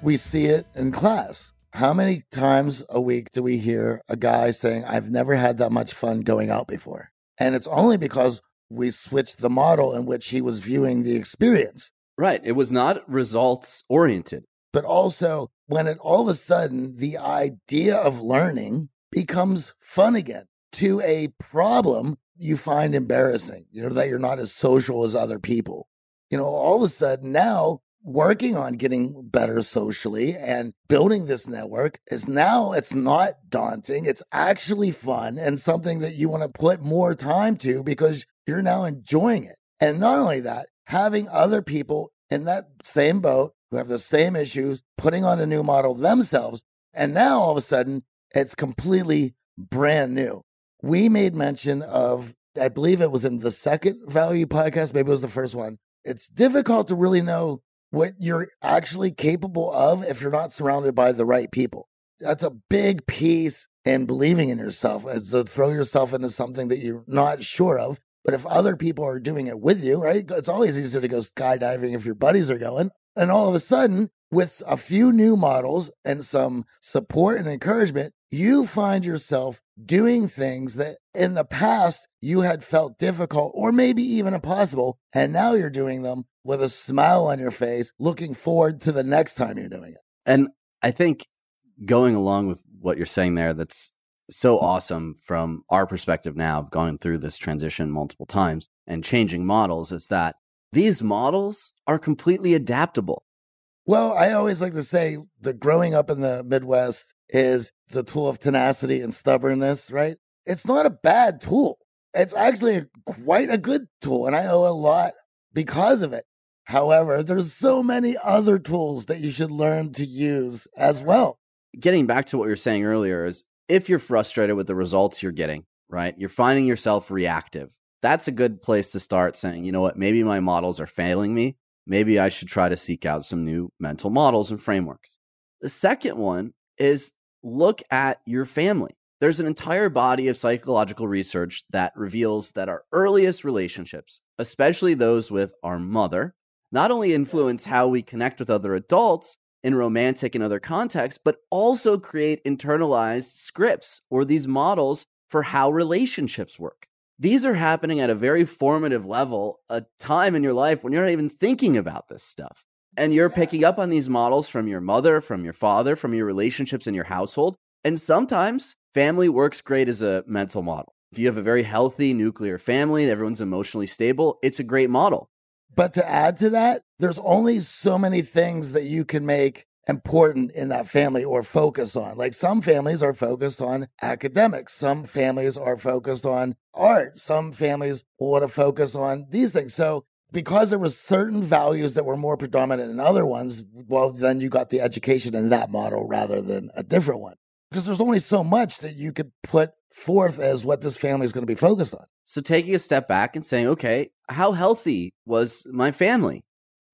We see it in class. How many times a week do we hear a guy saying, I've never had that much fun going out before? And it's only because we switched the model in which he was viewing the experience.
Right. It was not results oriented.
But also, when it all of a sudden the idea of learning becomes fun again to a problem you find embarrassing, you know, that you're not as social as other people. You know, all of a sudden now working on getting better socially and building this network is now it's not daunting. It's actually fun and something that you want to put more time to because you're now enjoying it. And not only that, having other people in that same boat who have the same issues, putting on a new model themselves. And now all of a sudden, it's completely brand new. We made mention of, I believe it was in the second value podcast, maybe it was the first one. It's difficult to really know what you're actually capable of if you're not surrounded by the right people. That's a big piece in believing in yourself, is to throw yourself into something that you're not sure of but if other people are doing it with you, right? It's always easier to go skydiving if your buddies are going. And all of a sudden, with a few new models and some support and encouragement, you find yourself doing things that in the past you had felt difficult or maybe even impossible. And now you're doing them with a smile on your face, looking forward to the next time you're doing it.
And I think going along with what you're saying there, that's so awesome from our perspective now of going through this transition multiple times and changing models is that these models are completely adaptable.
Well, I always like to say that growing up in the Midwest is the tool of tenacity and stubbornness, right? It's not a bad tool. It's actually a, quite a good tool, and I owe a lot because of it. However, there's so many other tools that you should learn to use as well.
Getting back to what you were saying earlier is if you're frustrated with the results you're getting, right? You're finding yourself reactive. That's a good place to start saying, you know what, maybe my models are failing me maybe I should try to seek out some new mental models and frameworks. The second one is look at your family. There's an entire body of psychological research that reveals that our earliest relationships, especially those with our mother, not only influence how we connect with other adults in romantic and other contexts, but also create internalized scripts or these models for how relationships work these are happening at a very formative level, a time in your life when you're not even thinking about this stuff. And you're picking up on these models from your mother, from your father, from your relationships in your household. And sometimes family works great as a mental model. If you have a very healthy nuclear family, everyone's emotionally stable, it's a great model.
But to add to that, there's only so many things that you can make important in that family or focus on. Like some families are focused on academics, some families are focused on art, some families want to focus on these things. So because there was certain values that were more predominant in other ones, well, then you got the education in that model rather than a different one. Because there's only so much that you could put forth as what this family is going to be focused on.
So taking a step back and saying, okay, how healthy was my family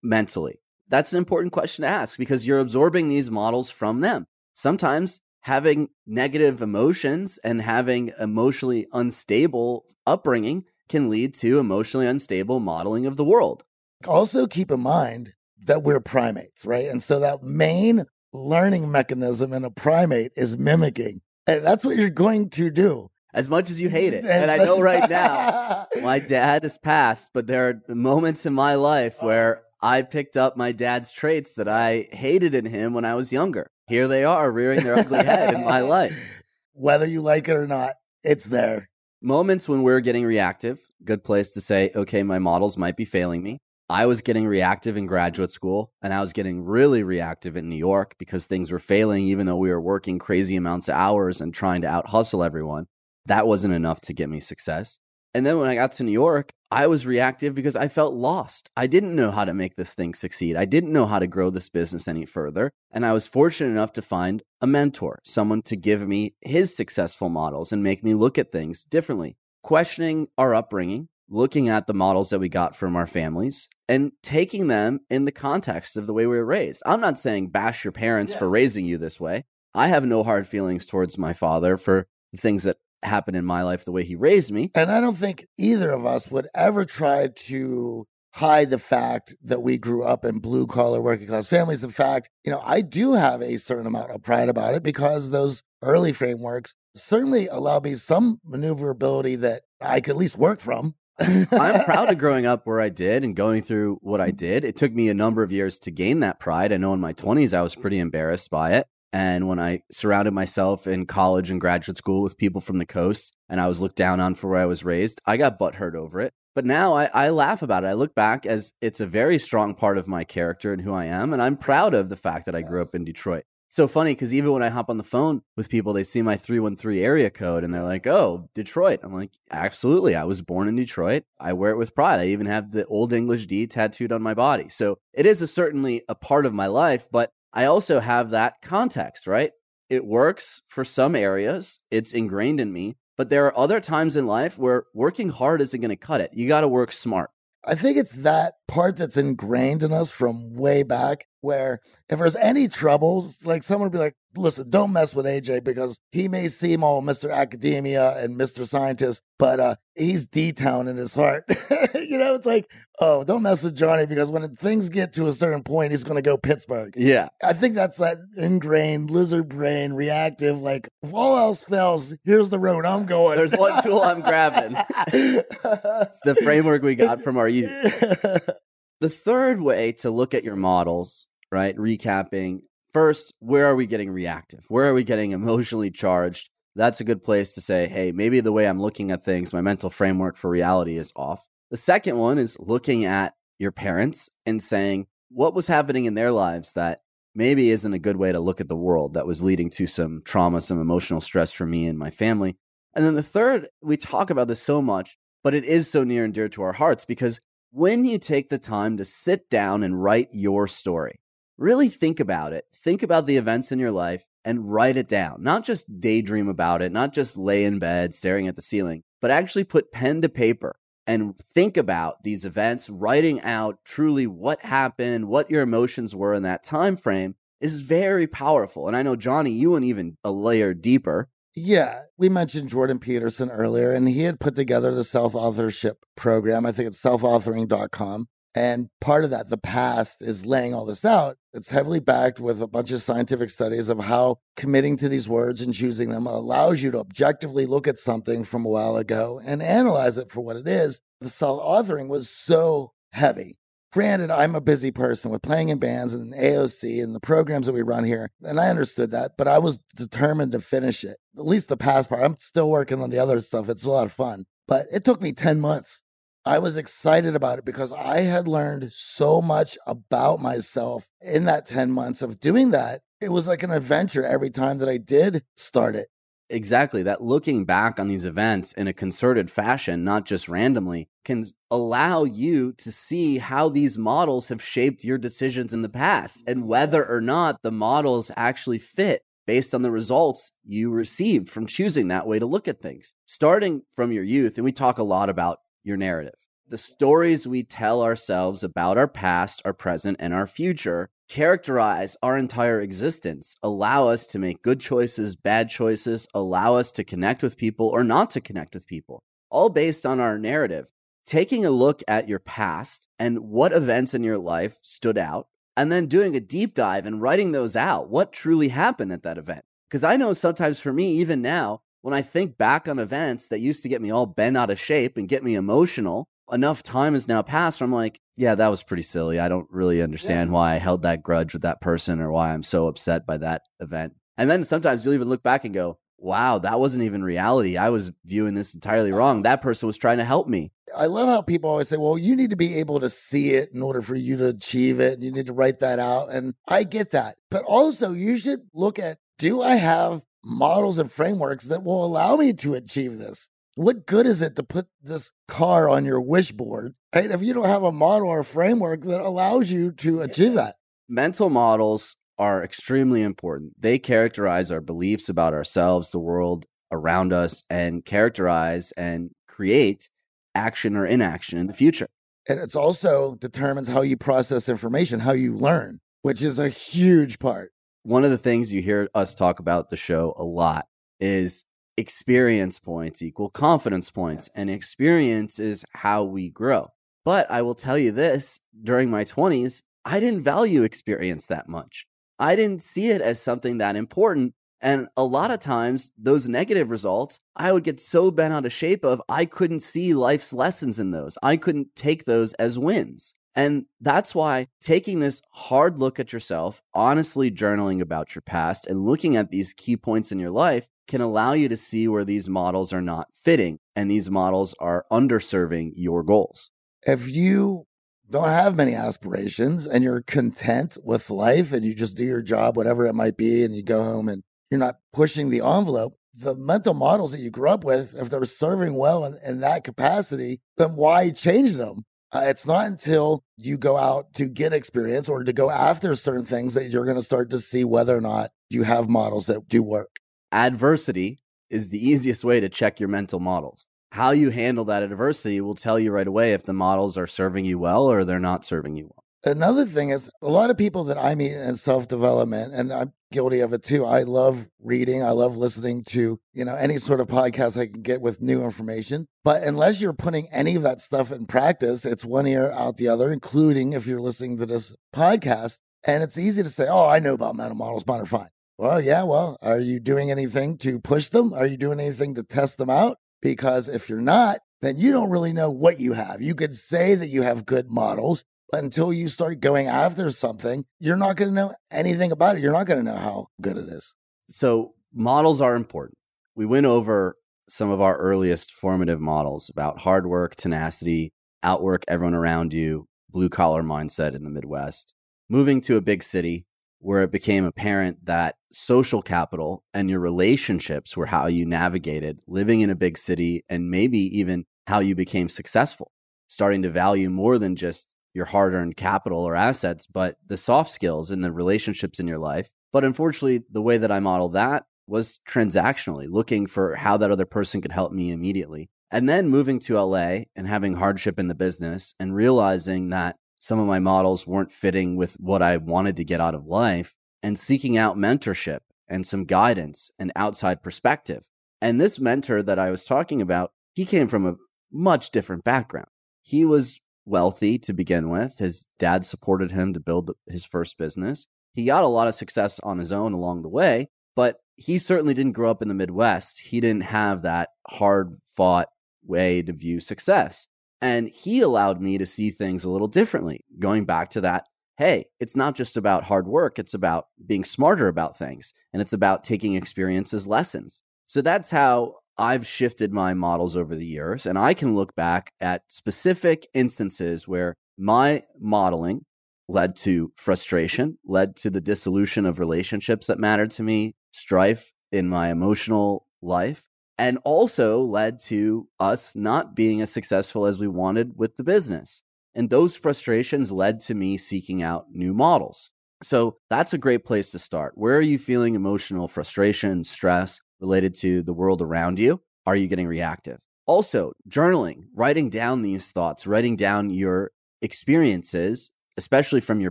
mentally? That's an important question to ask because you're absorbing these models from them. Sometimes having negative emotions and having emotionally unstable upbringing can lead to emotionally unstable modeling of the world.
Also, keep in mind that we're primates, right? And so that main learning mechanism in a primate is mimicking. And that's what you're going to do.
As much as you hate it. and I know right now, my dad has passed, but there are moments in my life where I picked up my dad's traits that I hated in him when I was younger. Here they are rearing their ugly head in my life.
Whether you like it or not, it's there.
Moments when we're getting reactive, good place to say, okay, my models might be failing me. I was getting reactive in graduate school and I was getting really reactive in New York because things were failing, even though we were working crazy amounts of hours and trying to out hustle everyone. That wasn't enough to get me success. And then when I got to New York, I was reactive because I felt lost. I didn't know how to make this thing succeed. I didn't know how to grow this business any further. And I was fortunate enough to find a mentor, someone to give me his successful models and make me look at things differently, questioning our upbringing, looking at the models that we got from our families and taking them in the context of the way we were raised. I'm not saying bash your parents yeah. for raising you this way. I have no hard feelings towards my father for the things that happened in my life the way he raised me.
And I don't think either of us would ever try to hide the fact that we grew up in blue collar working class families. In fact, you know, I do have a certain amount of pride about it because those early frameworks certainly allow me some maneuverability that I could at least work from.
I'm proud of growing up where I did and going through what I did. It took me a number of years to gain that pride. I know in my 20s I was pretty embarrassed by it. And when I surrounded myself in college and graduate school with people from the coast and I was looked down on for where I was raised, I got butthurt over it. But now I, I, laugh about it. I look back as it's a very strong part of my character and who I am. And I'm proud of the fact that I grew up in Detroit. So funny because even when I hop on the phone with people, they see my 313 area code and they're like, oh, Detroit. I'm like, absolutely. I was born in Detroit. I wear it with pride. I even have the Old English D tattooed on my body. So it is a, certainly a part of my life, but I also have that context, right? It works for some areas, it's ingrained in me, but there are other times in life where working hard isn't going to cut it. You got to work smart.
I think it's that part that's ingrained in us from way back where if there's any troubles, like someone would be like, listen, don't mess with AJ because he may seem all Mr. Academia and Mr. Scientist, but uh, he's D Town in his heart. you know, it's like, oh, don't mess with Johnny because when things get to a certain point, he's going to go Pittsburgh.
Yeah.
I think that's that ingrained lizard brain, reactive, like, if all else fails, here's the road I'm going.
There's one tool I'm grabbing. it's the framework we got from our youth. The third way to look at your models, right? Recapping first, where are we getting reactive? Where are we getting emotionally charged? That's a good place to say, hey, maybe the way I'm looking at things, my mental framework for reality is off. The second one is looking at your parents and saying, what was happening in their lives that maybe isn't a good way to look at the world that was leading to some trauma, some emotional stress for me and my family. And then the third, we talk about this so much, but it is so near and dear to our hearts because when you take the time to sit down and write your story, really think about it, think about the events in your life and write it down. Not just daydream about it, not just lay in bed staring at the ceiling, but actually put pen to paper and think about these events, writing out truly what happened, what your emotions were in that time frame is very powerful. And I know Johnny, you went even a layer deeper
yeah, we mentioned Jordan Peterson earlier, and he had put together the self authorship program. I think it's selfauthoring.com. And part of that, the past, is laying all this out. It's heavily backed with a bunch of scientific studies of how committing to these words and choosing them allows you to objectively look at something from a while ago and analyze it for what it is. The self authoring was so heavy Granted, I'm a busy person with playing in bands and AOC and the programs that we run here, and I understood that, but I was determined to finish it. At least the past part. I'm still working on the other stuff. It's a lot of fun, but it took me 10 months. I was excited about it because I had learned so much about myself in that 10 months of doing that. It was like an adventure every time that I did start it.
Exactly. That looking back on these events in a concerted fashion, not just randomly, can allow you to see how these models have shaped your decisions in the past and whether or not the models actually fit based on the results you received from choosing that way to look at things. Starting from your youth, and we talk a lot about your narrative. The stories we tell ourselves about our past, our present, and our future characterize our entire existence, allow us to make good choices, bad choices, allow us to connect with people or not to connect with people, all based on our narrative. Taking a look at your past and what events in your life stood out, and then doing a deep dive and writing those out. What truly happened at that event? Because I know sometimes for me, even now, when I think back on events that used to get me all bent out of shape and get me emotional, enough time has now passed where I'm like, yeah, that was pretty silly. I don't really understand yeah. why I held that grudge with that person or why I'm so upset by that event. And then sometimes you'll even look back and go, wow, that wasn't even reality. I was viewing this entirely wrong. That person was trying to help me.
I love how people always say, well, you need to be able to see it in order for you to achieve it. And You need to write that out. And I get that. But also, you should look at do I have models and frameworks that will allow me to achieve this? What good is it to put this car on your wish board, right? If you don't have a model or a framework that allows you to achieve that.
Mental models are extremely important. They characterize our beliefs about ourselves, the world around us, and characterize and create action or inaction in the future.
And it's also determines how you process information, how you learn, which is a huge part.
One of the things you hear us talk about the show a lot is experience points equal confidence points, and experience is how we grow. But I will tell you this during my 20s, I didn't value experience that much. I didn't see it as something that important. And a lot of times, those negative results, I would get so bent out of shape of I couldn't see life's lessons in those. I couldn't take those as wins. And that's why taking this hard look at yourself, honestly journaling about your past, and looking at these key points in your life can allow you to see where these models are not fitting and these models are underserving your goals.
If you don't have many aspirations and you're content with life and you just do your job, whatever it might be, and you go home and you're not pushing the envelope, the mental models that you grew up with, if they're serving well in, in that capacity, then why change them? Uh, it's not until you go out to get experience or to go after certain things that you're going to start to see whether or not you have models that do work
adversity is the easiest way to check your mental models. How you handle that adversity will tell you right away if the models are serving you well or they're not serving you well.
Another thing is a lot of people that I meet in self development, and I'm guilty of it too. I love reading. I love listening to, you know, any sort of podcast I can get with new information. But unless you're putting any of that stuff in practice, it's one ear out the other, including if you're listening to this podcast. And it's easy to say, oh, I know about mental models, are fine. Well, yeah, well, are you doing anything to push them? Are you doing anything to test them out? Because if you're not, then you don't really know what you have. You could say that you have good models, but until you start going after something, you're not going to know anything about it. You're not going to know how good it is.
So, models are important. We went over some of our earliest formative models about hard work, tenacity, outwork everyone around you, blue collar mindset in the Midwest. Moving to a big city where it became apparent that social capital and your relationships were how you navigated living in a big city and maybe even how you became successful, starting to value more than just your hard earned capital or assets, but the soft skills and the relationships in your life. But unfortunately, the way that I modeled that was transactionally, looking for how that other person could help me immediately. And then moving to LA and having hardship in the business and realizing that some of my models weren't fitting with what I wanted to get out of life and seeking out mentorship and some guidance and outside perspective. And this mentor that I was talking about, he came from a much different background. He was wealthy to begin with. His dad supported him to build his first business. He got a lot of success on his own along the way, but he certainly didn't grow up in the Midwest. He didn't have that hard fought way to view success. And he allowed me to see things a little differently, going back to that. Hey, it's not just about hard work. It's about being smarter about things and it's about taking experience as lessons. So that's how I've shifted my models over the years, and I can look back at specific instances where my modeling led to frustration, led to the dissolution of relationships that mattered to me, strife in my emotional life, and also led to us not being as successful as we wanted with the business. And those frustrations led to me seeking out new models. So that's a great place to start. Where are you feeling emotional frustration, stress? related to the world around you? Are you getting reactive? Also, journaling, writing down these thoughts, writing down your experiences, especially from your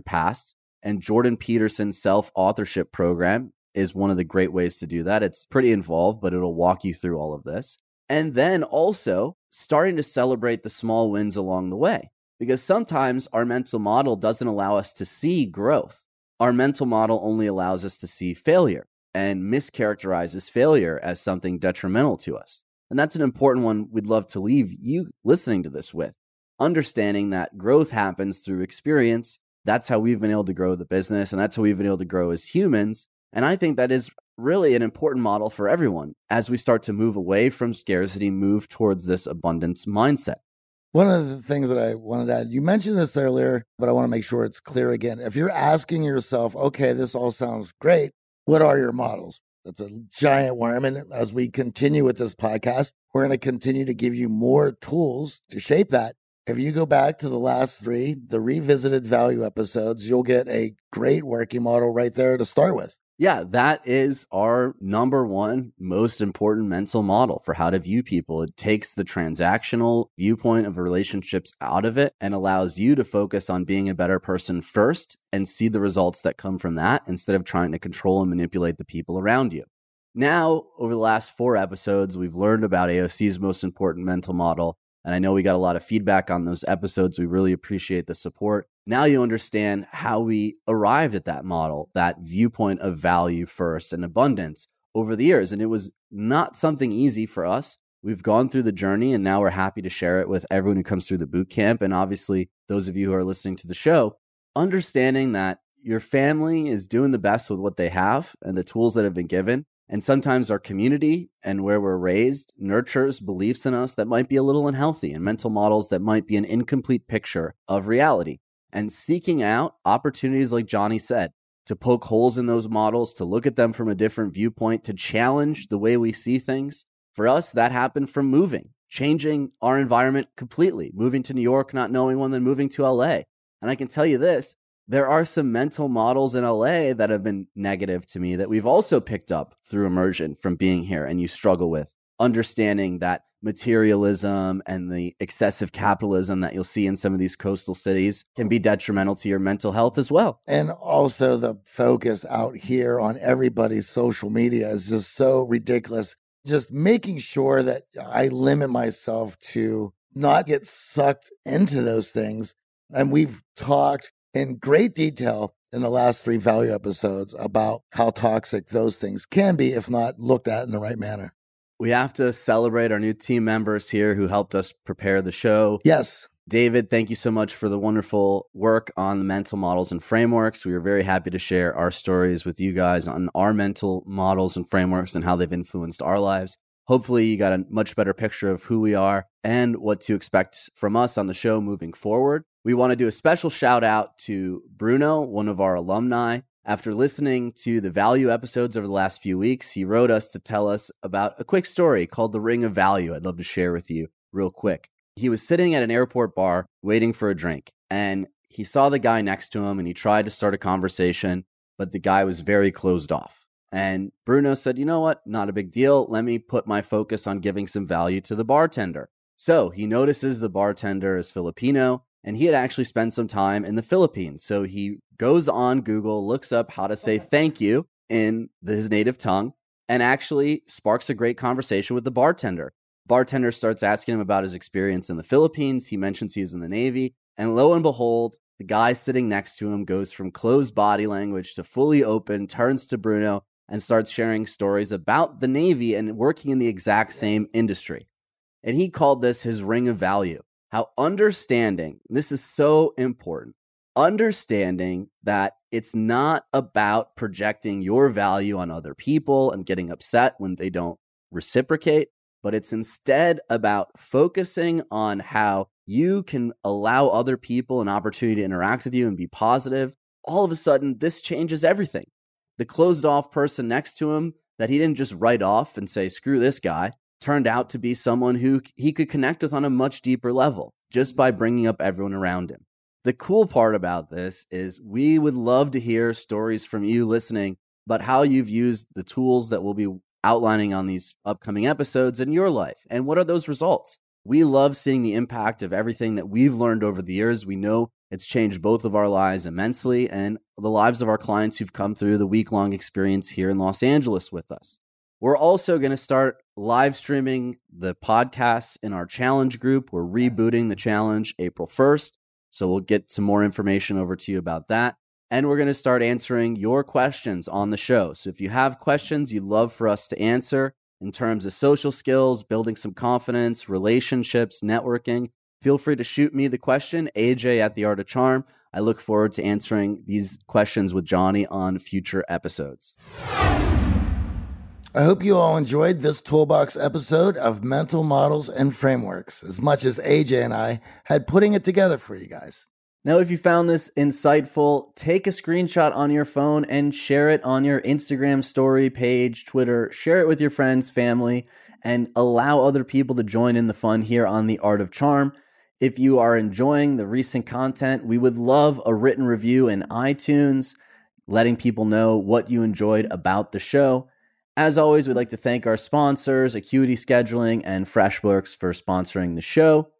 past. And Jordan Peterson's self authorship program is one of the great ways to do that. It's pretty involved, but it'll walk you through all of this. And then also starting to celebrate the small wins along the way, because sometimes our mental model doesn't allow us to see growth. Our mental model only allows us to see failure and mischaracterizes failure as something detrimental to us. And that's an important one we'd love to leave you listening to this with. Understanding that growth happens through experience. That's how we've been able to grow the business, and that's how we've been able to grow as humans. And I think that is really an important model for everyone as we start to move away from scarcity, move towards this abundance mindset.
One of the things that I wanted to add, you mentioned this earlier, but I want to make sure it's clear again. If you're asking yourself, okay, this all sounds great, what are your models? That's a giant worm. And as we continue with this podcast, we're going to continue to give you more tools to shape that. If you go back to the last three, the revisited value episodes, you'll get a great working model right there to start with.
Yeah, that is our number one most important mental model for how to view people. It takes the transactional viewpoint of relationships out of it and allows you to focus on being a better person first and see the results that come from that instead of trying to control and manipulate the people around you. Now, over the last four episodes, we've learned about AOC's most important mental model. And I know we got a lot of feedback on those episodes. We really appreciate the support. Now you understand how we arrived at that model, that viewpoint of value first and abundance over the years. And it was not something easy for us. We've gone through the journey and now we're happy to share it with everyone who comes through the boot camp. And obviously, those of you who are listening to the show, understanding that your family is doing the best with what they have and the tools that have been given. And sometimes our community and where we're raised nurtures beliefs in us that might be a little unhealthy and mental models that might be an incomplete picture of reality and seeking out opportunities, like Johnny said, to poke holes in those models, to look at them from a different viewpoint, to challenge the way we see things. For us, that happened from moving, changing our environment completely, moving to New York, not knowing one, then moving to LA. And I can tell you this there are some mental models in LA that have been negative to me that we've also picked up through immersion from being here and you struggle with. understanding that materialism and the excessive capitalism that you'll see in some of these coastal cities can be detrimental to your mental health as well.
And also, the focus out here on everybody's social media is just so ridiculous. Just making sure that I limit myself to not get sucked into those things. And we've talked in great detail in the last three value episodes about how toxic those things can be if not looked at in the right manner.
We have to celebrate our new team members here who helped us prepare the show.
Yes.
David, thank you so much for the wonderful work on the mental models and frameworks. We are very happy to share our stories with you guys on our mental models and frameworks and how they've influenced our lives. Hopefully, you got a much better picture of who we are and what to expect from us on the show moving forward. We want to do a special shout out to Bruno, one of our alumni. After listening to the value episodes over the last few weeks, he wrote us to tell us about a quick story called The Ring of Value. I'd love to share with you real quick. He was sitting at an airport bar waiting for a drink, and he saw the guy next to him and he tried to start a conversation, but the guy was very closed off. And Bruno said, You know what? Not a big deal. Let me put my focus on giving some value to the bartender. So he notices the bartender is Filipino and he had actually spent some time in the Philippines. So he goes on Google, looks up how to say thank you in his native tongue, and actually sparks a great conversation with the bartender. Bartender starts asking him about his experience in the Philippines. He mentions he's in the Navy. And lo and behold, the guy sitting next to him goes from closed body language to fully open, turns to Bruno, and starts sharing stories about the Navy and working in the exact same industry. And he called this his ring of value. How understanding, this is so important, understanding that it's not about projecting your value on other people and getting upset when they don't reciprocate, but it's instead about focusing on how you can allow other people an opportunity to interact with you and be positive. All of a sudden, this changes everything the closed off person next to him that he didn't just write off and say, screw this guy, turned out to be someone who he could connect with on a much deeper level just by bringing up everyone around him. The cool part about this is we would love to hear stories from you listening about how you've used the tools that we'll be outlining on these upcoming episodes in your life and what are those results. We love seeing the impact of everything that we've learned over the years. We know it's changed both of our lives immensely and the lives of our clients who've come through the week long experience here in Los Angeles with us. We're also going to start live streaming the podcasts in our challenge group. We're rebooting the challenge April 1st. So we'll get some more information over to you about that. And we're going to start answering your questions on the show. So if you have questions you'd love for us to answer in terms of social skills, building some confidence, relationships, networking, Feel free to shoot me the question, AJ at the Art of Charm. I look forward to answering these questions with Johnny on future episodes.
I hope you all enjoyed this toolbox episode of Mental Models and Frameworks as much as AJ and I had putting it together for you guys.
Now, if you found this insightful, take a screenshot on your phone and share it on your Instagram story page, Twitter. Share it with your friends, family, and allow other people to join in the fun here on The Art of Charm. If you are enjoying the recent content, we would love a written review in iTunes, letting people know what you enjoyed about the show. As always, we'd like to thank our sponsors, Acuity Scheduling and FreshBooks, for sponsoring the show.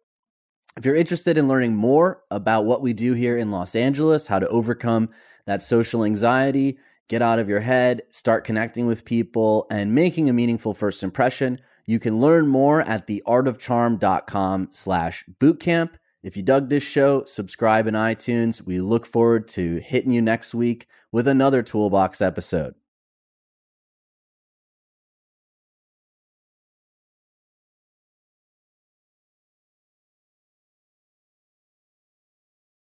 If you're interested in learning more about what we do here in Los Angeles, how to overcome that social anxiety, get out of your head, start connecting with people, and making a meaningful first impression, you can learn more at theartofcharm.com slash bootcamp. If you dug this show, subscribe in iTunes. We look forward to hitting you next week with another Toolbox episode.